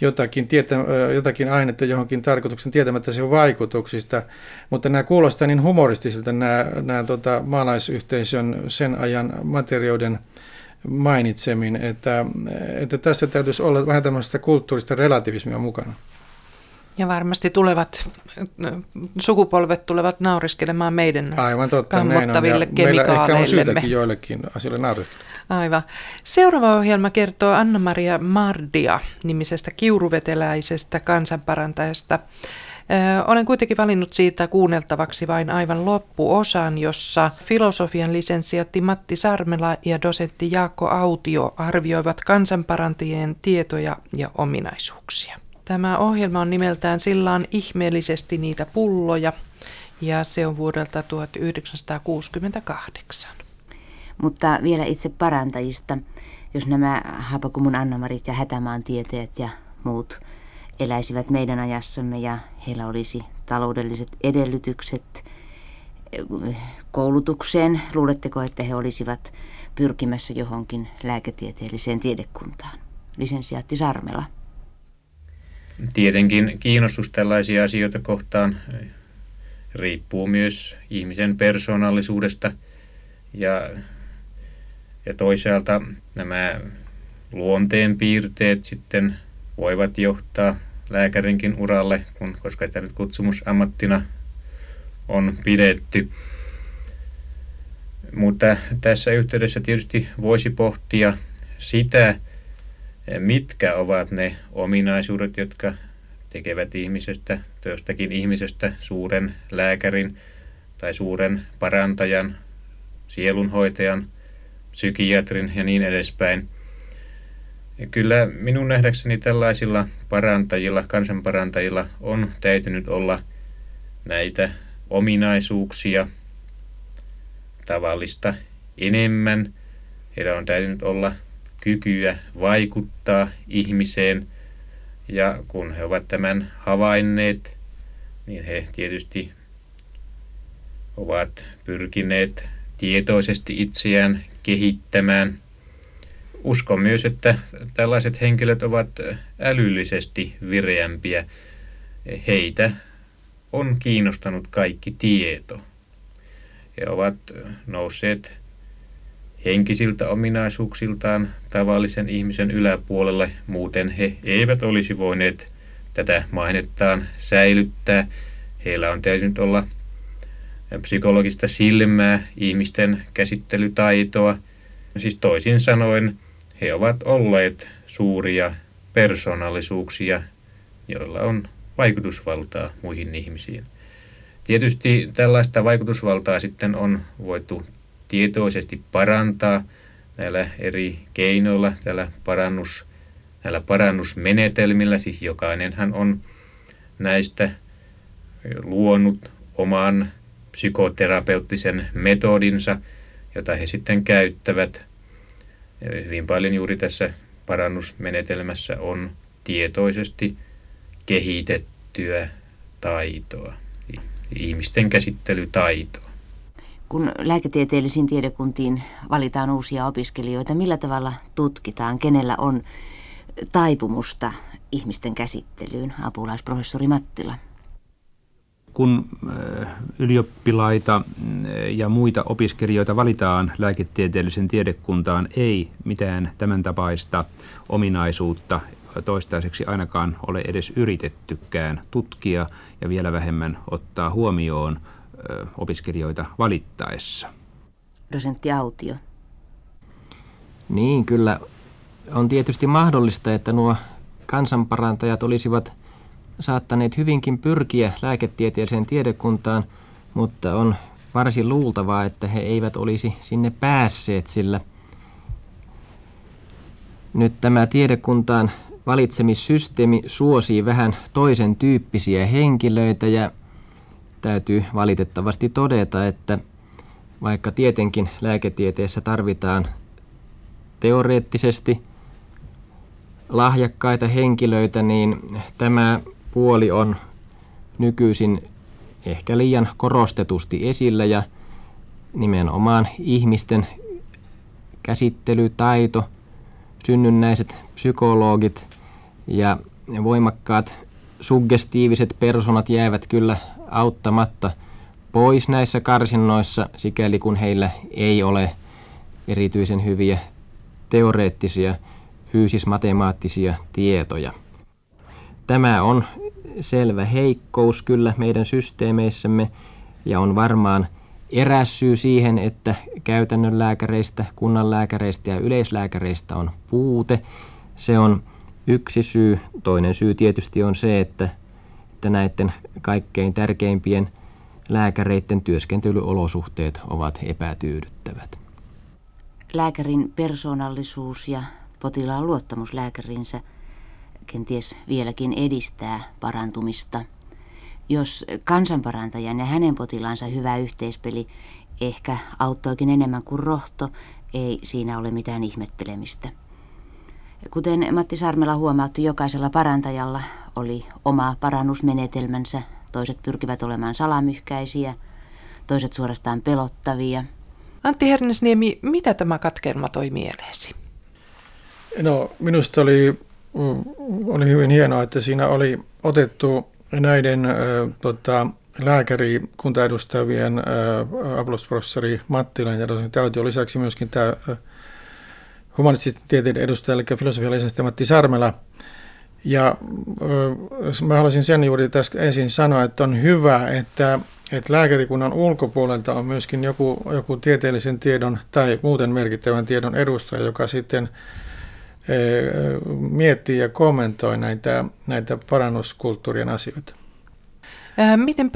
jotakin, tietä, jotakin ainetta johonkin tarkoituksen tietämättä sen vaikutuksista, mutta nämä kuulostaa niin humoristisilta nämä, nämä tota, maalaisyhteisön sen ajan materioiden mainitsemin, että, että tässä täytyisi olla vähän tämmöistä kulttuurista relativismia mukana. Ja varmasti tulevat sukupolvet tulevat nauriskelemaan meidän Aivan totta, kammottaville näin on. Meillä ehkä on syytäkin joillekin asioille nauriskella. Aivan. Seuraava ohjelma kertoo Anna-Maria Mardia nimisestä kiuruveteläisestä kansanparantajasta. Olen kuitenkin valinnut siitä kuunneltavaksi vain aivan loppuosan, jossa filosofian lisensiatti Matti Sarmela ja dosentti Jaakko Autio arvioivat kansanparantajien tietoja ja ominaisuuksia. Tämä ohjelma on nimeltään Sillaan ihmeellisesti niitä pulloja ja se on vuodelta 1968. Mutta vielä itse parantajista, jos nämä Hapakumun Annamarit ja Hätämaan tieteet ja muut eläisivät meidän ajassamme ja heillä olisi taloudelliset edellytykset koulutukseen, luuletteko, että he olisivat pyrkimässä johonkin lääketieteelliseen tiedekuntaan? Lisensiaatti Sarmela. Tietenkin kiinnostus tällaisia asioita kohtaan riippuu myös ihmisen persoonallisuudesta ja, ja toisaalta nämä luonteen piirteet sitten voivat johtaa lääkärinkin uralle, kun, koska sitä nyt kutsumusammattina on pidetty. Mutta tässä yhteydessä tietysti voisi pohtia sitä, mitkä ovat ne ominaisuudet, jotka tekevät ihmisestä, jostakin ihmisestä suuren lääkärin tai suuren parantajan, sielunhoitajan, psykiatrin ja niin edespäin. Kyllä minun nähdäkseni tällaisilla parantajilla, kansanparantajilla on täytynyt olla näitä ominaisuuksia tavallista enemmän. Heillä on täytynyt olla kykyä vaikuttaa ihmiseen ja kun he ovat tämän havainneet, niin he tietysti ovat pyrkineet tietoisesti itseään kehittämään – uskon myös, että tällaiset henkilöt ovat älyllisesti vireämpiä. Heitä on kiinnostanut kaikki tieto. He ovat nousseet henkisiltä ominaisuuksiltaan tavallisen ihmisen yläpuolelle, muuten he eivät olisi voineet tätä mainettaan säilyttää. Heillä on täytynyt olla psykologista silmää, ihmisten käsittelytaitoa. Siis toisin sanoen he ovat olleet suuria persoonallisuuksia, joilla on vaikutusvaltaa muihin ihmisiin. Tietysti tällaista vaikutusvaltaa sitten on voitu tietoisesti parantaa näillä eri keinoilla, tällä parannus, näillä parannusmenetelmillä, siis jokainenhan on näistä luonut oman psykoterapeuttisen metodinsa, jota he sitten käyttävät hyvin paljon juuri tässä parannusmenetelmässä on tietoisesti kehitettyä taitoa, ihmisten käsittelytaitoa. Kun lääketieteellisiin tiedekuntiin valitaan uusia opiskelijoita, millä tavalla tutkitaan, kenellä on taipumusta ihmisten käsittelyyn, apulaisprofessori Mattila? Kun ylioppilaita ja muita opiskelijoita valitaan lääketieteellisen tiedekuntaan, ei mitään tämän tapaista ominaisuutta toistaiseksi ainakaan ole edes yritettykään tutkia ja vielä vähemmän ottaa huomioon opiskelijoita valittaessa. Dosentti Autio. Niin, kyllä on tietysti mahdollista, että nuo kansanparantajat olisivat saattaneet hyvinkin pyrkiä lääketieteelliseen tiedekuntaan, mutta on varsin luultavaa, että he eivät olisi sinne päässeet, sillä nyt tämä tiedekuntaan valitsemissysteemi suosii vähän toisen tyyppisiä henkilöitä ja täytyy valitettavasti todeta, että vaikka tietenkin lääketieteessä tarvitaan teoreettisesti lahjakkaita henkilöitä, niin tämä puoli on nykyisin ehkä liian korostetusti esillä ja nimenomaan ihmisten käsittelytaito, synnynnäiset psykologit ja voimakkaat suggestiiviset personat jäävät kyllä auttamatta pois näissä karsinnoissa, sikäli kun heillä ei ole erityisen hyviä teoreettisia fyysismatemaattisia tietoja. Tämä on selvä heikkous kyllä meidän systeemeissämme ja on varmaan eräs syy siihen, että käytännön lääkäreistä, kunnan lääkäreistä ja yleislääkäreistä on puute. Se on yksi syy. Toinen syy tietysti on se, että, että näiden kaikkein tärkeimpien lääkäreiden työskentelyolosuhteet ovat epätyydyttävät. Lääkärin persoonallisuus ja potilaan luottamus lääkärinsä kenties vieläkin edistää parantumista. Jos kansanparantajan ja hänen potilaansa hyvä yhteispeli ehkä auttoikin enemmän kuin rohto, ei siinä ole mitään ihmettelemistä. Kuten Matti Sarmela huomautti, jokaisella parantajalla oli oma parannusmenetelmänsä. Toiset pyrkivät olemaan salamyhkäisiä, toiset suorastaan pelottavia. Antti Hernesniemi, mitä tämä katkelma toi mieleesi? No, minusta oli, oli hyvin hienoa, että siinä oli otettu näiden äh, tota, lääkärikuntaedustavien äh, apulaisprofessori Mattilan ja dosentti lisäksi myöskin tämä äh, humanististen tieteiden edustaja, eli filosofian lisäksi Matti Sarmela. Ja mä haluaisin sen juuri tässä ensin sanoa, että on hyvä, että, että lääkärikunnan ulkopuolelta on myöskin joku, joku tieteellisen tiedon tai muuten merkittävän tiedon edustaja, joka sitten miettii ja kommentoi näitä, näitä parannuskulttuurien asioita. Miten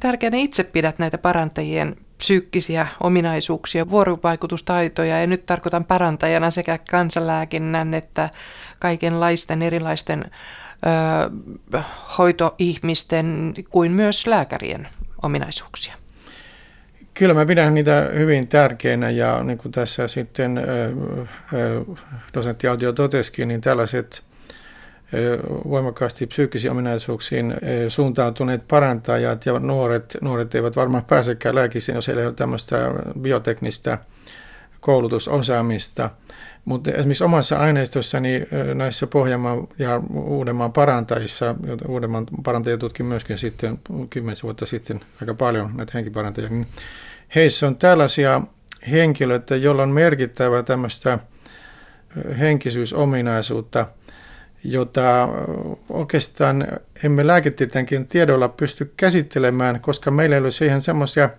tärkeänä itse pidät näitä parantajien psyykkisiä ominaisuuksia, vuorovaikutustaitoja, ja nyt tarkoitan parantajana sekä kansanlääkinnän että kaikenlaisten erilaisten ö, hoitoihmisten kuin myös lääkärien ominaisuuksia. Kyllä mä pidän niitä hyvin tärkeinä ja niin kuin tässä sitten dosentti Autio totesikin, niin tällaiset voimakkaasti psyykkisiin ominaisuuksiin suuntautuneet parantajat ja nuoret, nuoret eivät varmaan pääsekään lääkisiin, jos heillä ei ole tämmöistä bioteknistä koulutusosaamista. Mutta esimerkiksi omassa aineistossani näissä Pohjanmaan ja Uudenmaan parantajissa, Uudenmaan parantajia tutkin myöskin sitten kymmenisen vuotta sitten aika paljon näitä henkiparantajia, niin heissä on tällaisia henkilöitä, joilla on merkittävää tämmöistä henkisyysominaisuutta – jota oikeastaan emme lääketieteenkin tiedolla pysty käsittelemään, koska meillä ei ole siihen semmoisia,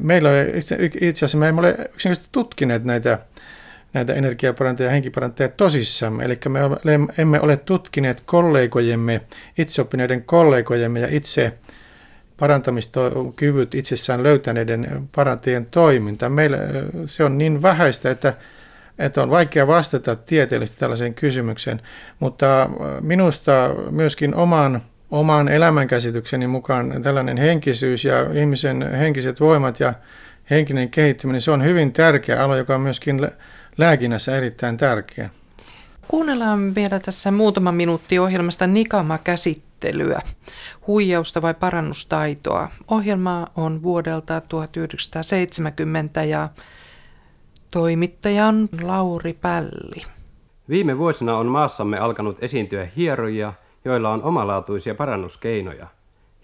meillä ei itse asiassa me emme ole yksinkertaisesti tutkineet näitä, näitä energiaparantajia ja henkiparantajia tosissamme. Eli me emme ole tutkineet kollegojemme, itseoppineiden kollegojemme ja itse parantamiskyvyt itsessään löytäneiden parantajien toiminta. Meillä se on niin vähäistä, että että on vaikea vastata tieteellisesti tällaiseen kysymykseen, mutta minusta myöskin oman, oman elämänkäsitykseni mukaan tällainen henkisyys ja ihmisen henkiset voimat ja henkinen kehittyminen, se on hyvin tärkeä alo, joka on myöskin lääkinnässä erittäin tärkeä. Kuunnellaan vielä tässä muutama minuutti ohjelmasta Nikama-käsittelyä. Huijausta vai parannustaitoa. Ohjelma on vuodelta 1970 ja toimittaja on Lauri Pälli. Viime vuosina on maassamme alkanut esiintyä hierojia, joilla on omalaatuisia parannuskeinoja.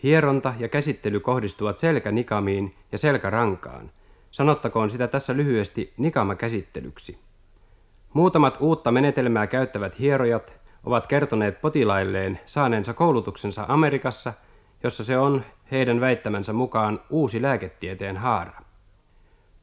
Hieronta ja käsittely kohdistuvat selkänikamiin ja selkärankaan. Sanottakoon sitä tässä lyhyesti nikama-käsittelyksi. Muutamat uutta menetelmää käyttävät hierojat ovat kertoneet potilailleen saaneensa koulutuksensa Amerikassa, jossa se on heidän väittämänsä mukaan uusi lääketieteen haara.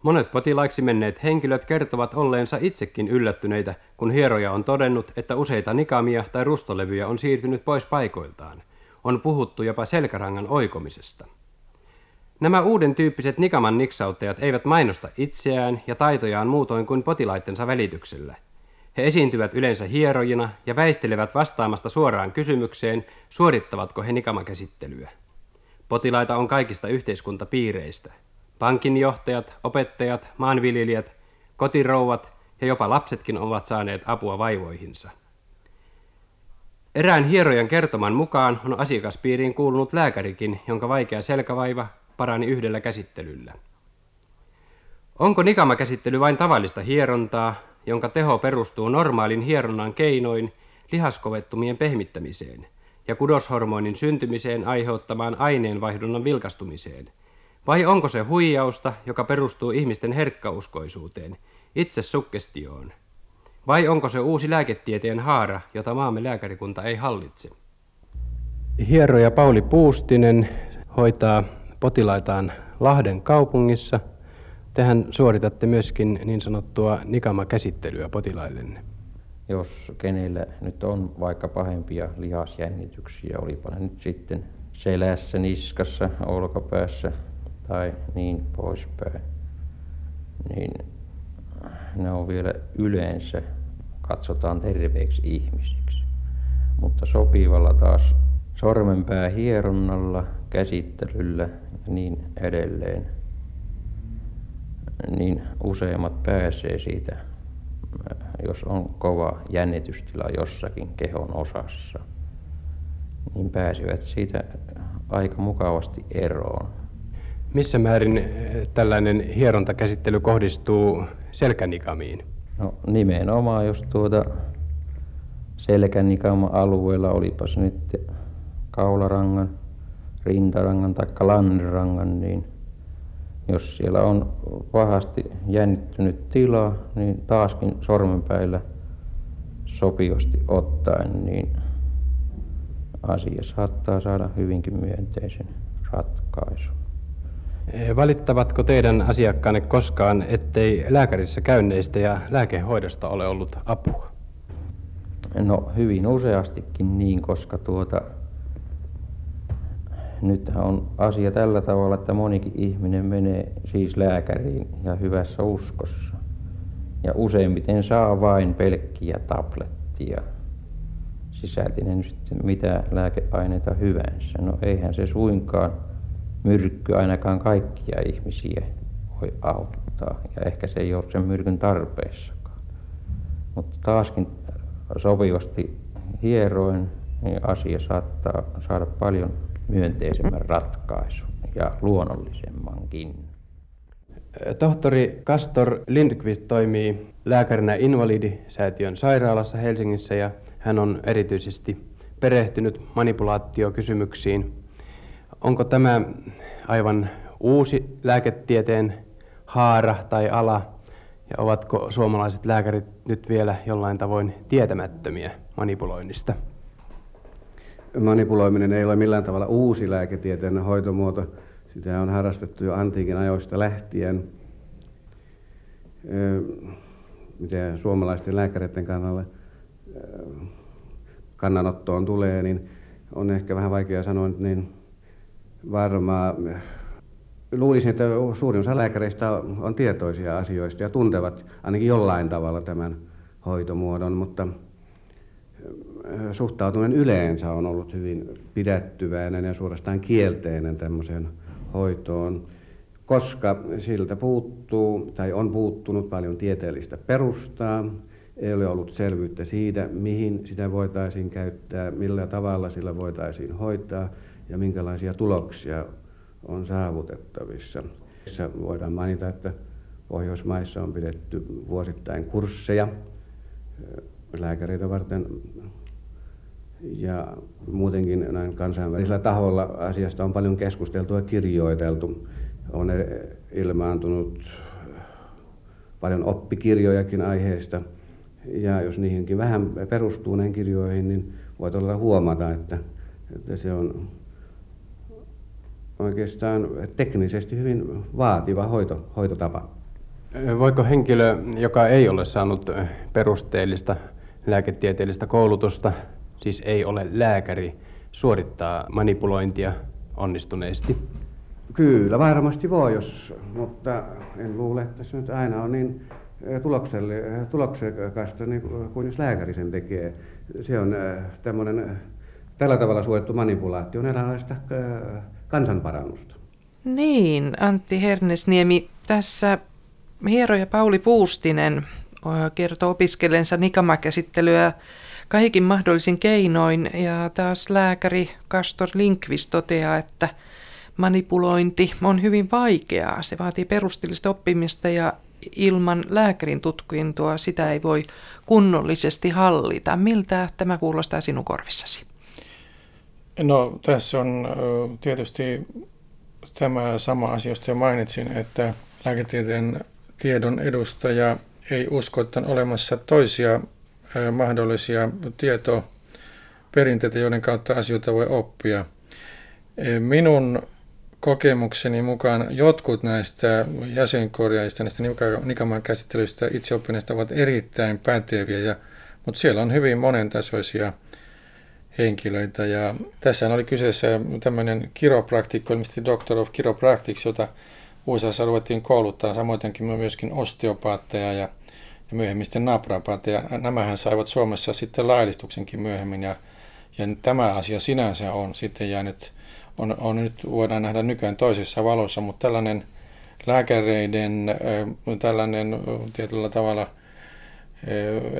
Monet potilaiksi menneet henkilöt kertovat olleensa itsekin yllättyneitä, kun hieroja on todennut, että useita nikamia tai rustolevyjä on siirtynyt pois paikoiltaan. On puhuttu jopa selkärangan oikomisesta. Nämä uuden tyyppiset nikaman niksauttajat eivät mainosta itseään ja taitojaan muutoin kuin potilaittensa välityksellä. He esiintyvät yleensä hierojina ja väistelevät vastaamasta suoraan kysymykseen, suorittavatko he nikamakäsittelyä. Potilaita on kaikista yhteiskuntapiireistä. Pankinjohtajat, opettajat, maanviljelijät, kotirouvat ja jopa lapsetkin ovat saaneet apua vaivoihinsa. Erään hierojan kertoman mukaan on asiakaspiiriin kuulunut lääkärikin, jonka vaikea selkävaiva parani yhdellä käsittelyllä. Onko nikamakäsittely vain tavallista hierontaa, jonka teho perustuu normaalin hieronnan keinoin lihaskovettumien pehmittämiseen ja kudoshormonin syntymiseen aiheuttamaan aineenvaihdunnan vilkastumiseen? Vai onko se huijausta, joka perustuu ihmisten herkkauskoisuuteen, itse sukkestioon? Vai onko se uusi lääketieteen haara, jota maamme lääkärikunta ei hallitse? Hieroja Pauli Puustinen hoitaa potilaitaan Lahden kaupungissa. Tehän suoritatte myöskin niin sanottua nikama-käsittelyä potilaillenne. Jos kenellä nyt on vaikka pahempia lihasjännityksiä, olipa ne nyt sitten selässä, niskassa, olkapäässä tai niin poispäin, niin ne on vielä yleensä katsotaan terveeksi ihmisiksi. Mutta sopivalla taas sormenpää hieronnalla, käsittelyllä ja niin edelleen, niin useimmat pääsee siitä, jos on kova jännitystila jossakin kehon osassa, niin pääsevät siitä aika mukavasti eroon. Missä määrin tällainen hierontakäsittely kohdistuu selkänikamiin? No nimenomaan, jos tuota selkänikama alueella olipas nyt kaularangan, rintarangan tai lannerangan, niin jos siellä on pahasti jännittynyt tila, niin taaskin sormenpäillä sopivasti ottaen, niin asia saattaa saada hyvinkin myönteisen ratkaisun. Valittavatko teidän asiakkaanne koskaan, ettei lääkärissä käynneistä ja lääkehoidosta ole ollut apua? No hyvin useastikin niin, koska tuota, nythän on asia tällä tavalla, että monikin ihminen menee siis lääkäriin ja hyvässä uskossa. Ja useimmiten saa vain pelkkiä tablettia. Sisältinen sitten mitä lääkeaineita hyvänsä. No eihän se suinkaan myrkky ainakaan kaikkia ihmisiä voi auttaa. Ja ehkä se ei ole sen myrkyn tarpeessakaan. Mutta taaskin sopivasti hieroin niin asia saattaa saada paljon myönteisemmän ratkaisun ja luonnollisemmankin. Tohtori Kastor Lindqvist toimii lääkärinä Invalidisäätiön sairaalassa Helsingissä ja hän on erityisesti perehtynyt manipulaatiokysymyksiin onko tämä aivan uusi lääketieteen haara tai ala, ja ovatko suomalaiset lääkärit nyt vielä jollain tavoin tietämättömiä manipuloinnista? Manipuloiminen ei ole millään tavalla uusi lääketieteen hoitomuoto. Sitä on harrastettu jo antiikin ajoista lähtien. Mitä suomalaisten lääkäreiden kannalle kannanottoon tulee, niin on ehkä vähän vaikea sanoa, niin varmaan luulisin, että suurin osa lääkäreistä on tietoisia asioista ja tuntevat ainakin jollain tavalla tämän hoitomuodon, mutta suhtautuminen yleensä on ollut hyvin pidättyväinen ja suorastaan kielteinen tämmöiseen hoitoon, koska siltä puuttuu tai on puuttunut paljon tieteellistä perustaa ei ole ollut selvyyttä siitä, mihin sitä voitaisiin käyttää, millä tavalla sillä voitaisiin hoitaa ja minkälaisia tuloksia on saavutettavissa. Voidaan mainita, että Pohjoismaissa on pidetty vuosittain kursseja lääkäreitä varten ja muutenkin näin kansainvälisellä taholla asiasta on paljon keskusteltu ja kirjoiteltu. On ilmaantunut paljon oppikirjojakin aiheesta. Ja jos niihinkin vähän perustuu näihin kirjoihin, niin voi todella huomata, että, että se on oikeastaan teknisesti hyvin vaativa hoito, hoitotapa. Voiko henkilö, joka ei ole saanut perusteellista lääketieteellistä koulutusta, siis ei ole lääkäri, suorittaa manipulointia onnistuneesti? Kyllä, varmasti voi, jos, mutta en luule, että se nyt aina on niin tuloksekasta niin kuin jos lääkäri sen tekee. Se on tämmöinen tällä tavalla suojattu manipulaatio on eräänlaista kansanparannusta. Niin, Antti Hernesniemi, tässä hieroja Pauli Puustinen kertoo opiskellensa nikamakäsittelyä kaikin mahdollisin keinoin ja taas lääkäri Kastor Linkvist toteaa, että manipulointi on hyvin vaikeaa. Se vaatii perusteellista oppimista ja ilman lääkärin tutkintoa sitä ei voi kunnollisesti hallita. Miltä tämä kuulostaa sinun korvissasi? No tässä on tietysti tämä sama asia, josta jo mainitsin, että lääketieteen tiedon edustaja ei usko, että on olemassa toisia mahdollisia tietoperinteitä, joiden kautta asioita voi oppia. Minun kokemukseni mukaan jotkut näistä jäsenkorjaajista, näistä nikamaan käsittelyistä itseoppineista ovat erittäin päteviä, ja, mutta siellä on hyvin monentasoisia henkilöitä. Ja tässä oli kyseessä tämmöinen kiropraktikko, ilmeisesti Doctor of Chiropractics, jota USAssa ruvettiin kouluttaa, samoinkin myöskin osteopaatteja ja, ja myöhemmin sitten naprapaatteja. Nämähän saivat Suomessa sitten laillistuksenkin myöhemmin, ja, ja tämä asia sinänsä on sitten jäänyt on, on nyt, voidaan nähdä nykyään toisessa valossa, mutta tällainen lääkäreiden tällainen tietyllä tavalla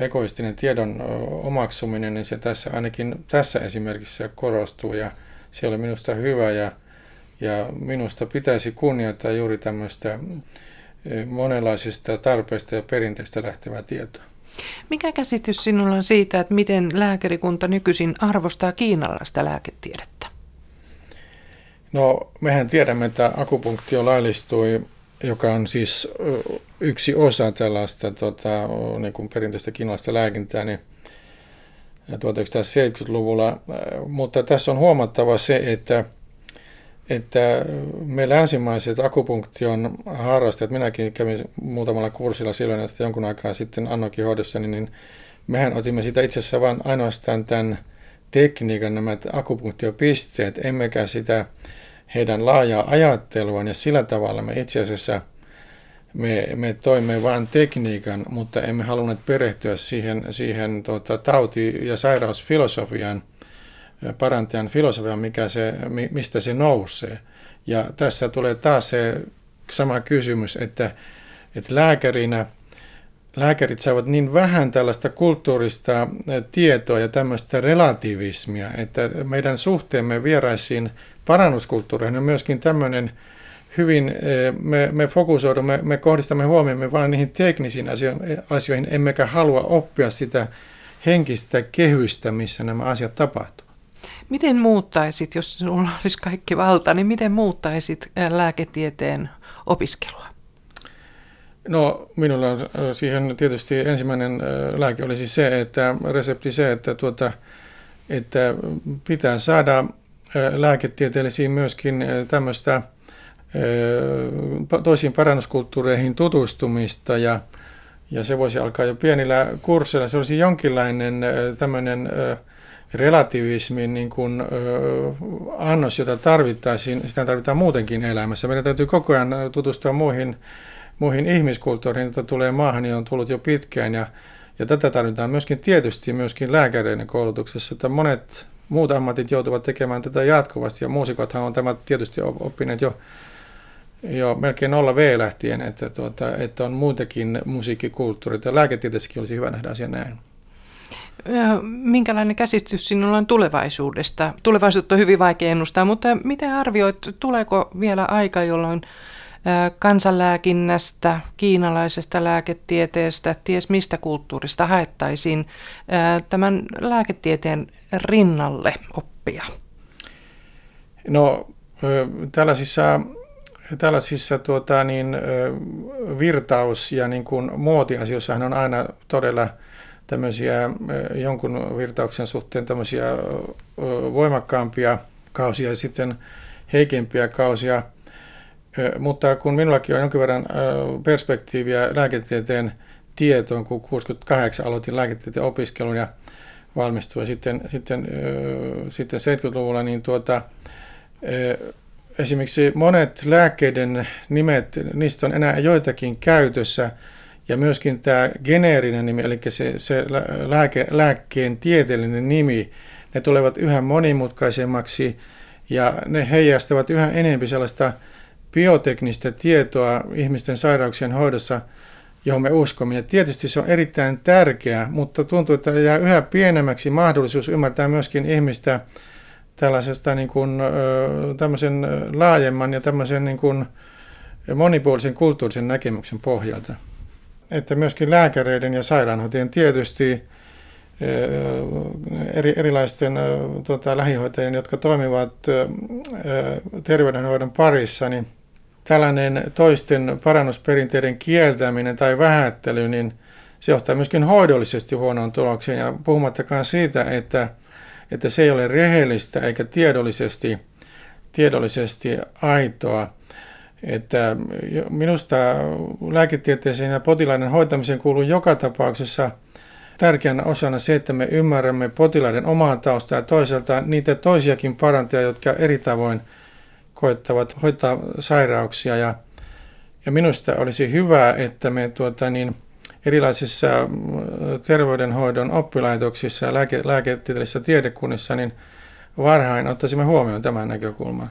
egoistinen tiedon omaksuminen, niin se tässä ainakin tässä esimerkissä korostuu. Ja se oli minusta hyvä. Ja, ja minusta pitäisi kunnioittaa juuri tämmöistä monenlaisista tarpeista ja perinteistä lähtevää tietoa. Mikä käsitys sinulla on siitä, että miten lääkärikunta nykyisin arvostaa kiinalaista lääketiedettä? No, mehän tiedämme, että akupunktio laillistui, joka on siis yksi osa tällaista tota, niin kuin perinteistä kiinalaista lääkintää, niin 1970-luvulla. Mutta tässä on huomattava se, että, että me länsimaiset akupunktion harrastajat, minäkin kävin muutamalla kurssilla silloin, että jonkun aikaa sitten Annokin hoidossa, niin, niin mehän otimme sitä itse asiassa vain ainoastaan tämän tekniikan, nämä akupunktiopisteet, emmekä sitä heidän laajaa ajatteluaan. Ja sillä tavalla me itse asiassa me, me toimme vain tekniikan, mutta emme halunneet perehtyä siihen, siihen tota, tauti- ja sairausfilosofian, parantajan filosofian, mikä se, mistä se nousee. Ja tässä tulee taas se sama kysymys, että, että lääkärinä lääkärit saavat niin vähän tällaista kulttuurista tietoa ja tämmöistä relativismia, että meidän suhteemme vieraisiin parannuskulttuureihin on myöskin tämmöinen hyvin, me, me fokusoidumme, me kohdistamme huomiomme vain niihin teknisiin asioihin, emmekä halua oppia sitä henkistä kehystä, missä nämä asiat tapahtuvat. Miten muuttaisit, jos sinulla olisi kaikki valta, niin miten muuttaisit eh, lääketieteen opiskelua? No minulla eh, siihen tietysti ensimmäinen lääke olisi se, että resepti se, että, tuota, että pitää saada lääketieteellisiin myöskin tämmöistä toisiin parannuskulttuureihin tutustumista ja, ja se voisi alkaa jo pienillä kursseilla. Se olisi jonkinlainen tämmöinen relativismin niin kuin, annos, jota tarvittaisiin, sitä tarvitaan muutenkin elämässä. Meidän täytyy koko ajan tutustua muihin, muihin ihmiskulttuuriin, joita tulee maahan, niin on tullut jo pitkään ja, ja tätä tarvitaan myöskin tietysti myöskin lääkäreiden koulutuksessa, että monet muut ammatit joutuvat tekemään tätä jatkuvasti ja muusikothan on tämä tietysti oppineet jo jo melkein nolla V lähtien, että, tuota, että on muitakin musiikkikulttuureita. Lääketieteessäkin olisi hyvä nähdä asia näin. Minkälainen käsitys sinulla on tulevaisuudesta? Tulevaisuutta on hyvin vaikea ennustaa, mutta miten arvioit, tuleeko vielä aika, jolloin kansanlääkinnästä, kiinalaisesta lääketieteestä, ties mistä kulttuurista haettaisiin tämän lääketieteen rinnalle oppia? No tällaisissa, tällaisissa tuota, niin, virtaus- ja niin kuin muotiasioissahan on aina todella tämmöisiä jonkun virtauksen suhteen tämmöisiä voimakkaampia kausia ja sitten heikempiä kausia. Mutta kun minullakin on jonkin verran perspektiiviä lääketieteen tietoon, kun 68 aloitin lääketieteen opiskelun ja valmistuin sitten, sitten, sitten 70-luvulla, niin tuota, esimerkiksi monet lääkkeiden nimet, niistä on enää joitakin käytössä, ja myöskin tämä geneerinen nimi, eli se, se lääke, lääkkeen tieteellinen nimi, ne tulevat yhä monimutkaisemmaksi ja ne heijastavat yhä enemmän sellaista bioteknistä tietoa ihmisten sairauksien hoidossa, johon me uskomme. Ja tietysti se on erittäin tärkeää, mutta tuntuu, että jää yhä pienemmäksi mahdollisuus ymmärtää myöskin ihmistä tällaisesta niin kuin, tämmöisen laajemman ja tämmöisen niin kuin monipuolisen kulttuurisen näkemyksen pohjalta. Että myöskin lääkäreiden ja sairaanhoitajien tietysti eri, erilaisten tota, lähihoitajien, jotka toimivat terveydenhoidon parissa, niin tällainen toisten parannusperinteiden kieltäminen tai vähättely, niin se johtaa myöskin hoidollisesti huonoon tulokseen. Ja puhumattakaan siitä, että, että se ei ole rehellistä eikä tiedollisesti, tiedollisesti aitoa. Että minusta lääketieteeseen ja potilaiden hoitamiseen kuuluu joka tapauksessa tärkeänä osana se, että me ymmärrämme potilaiden omaa taustaa ja toisaalta niitä toisiakin parantajia, jotka eri tavoin – koettavat hoitaa sairauksia. Ja, ja minusta olisi hyvä, että me tuota, niin, erilaisissa terveydenhoidon oppilaitoksissa ja lääke, lääketieteellisissä tiedekunnissa niin varhain ottaisimme huomioon tämän näkökulman.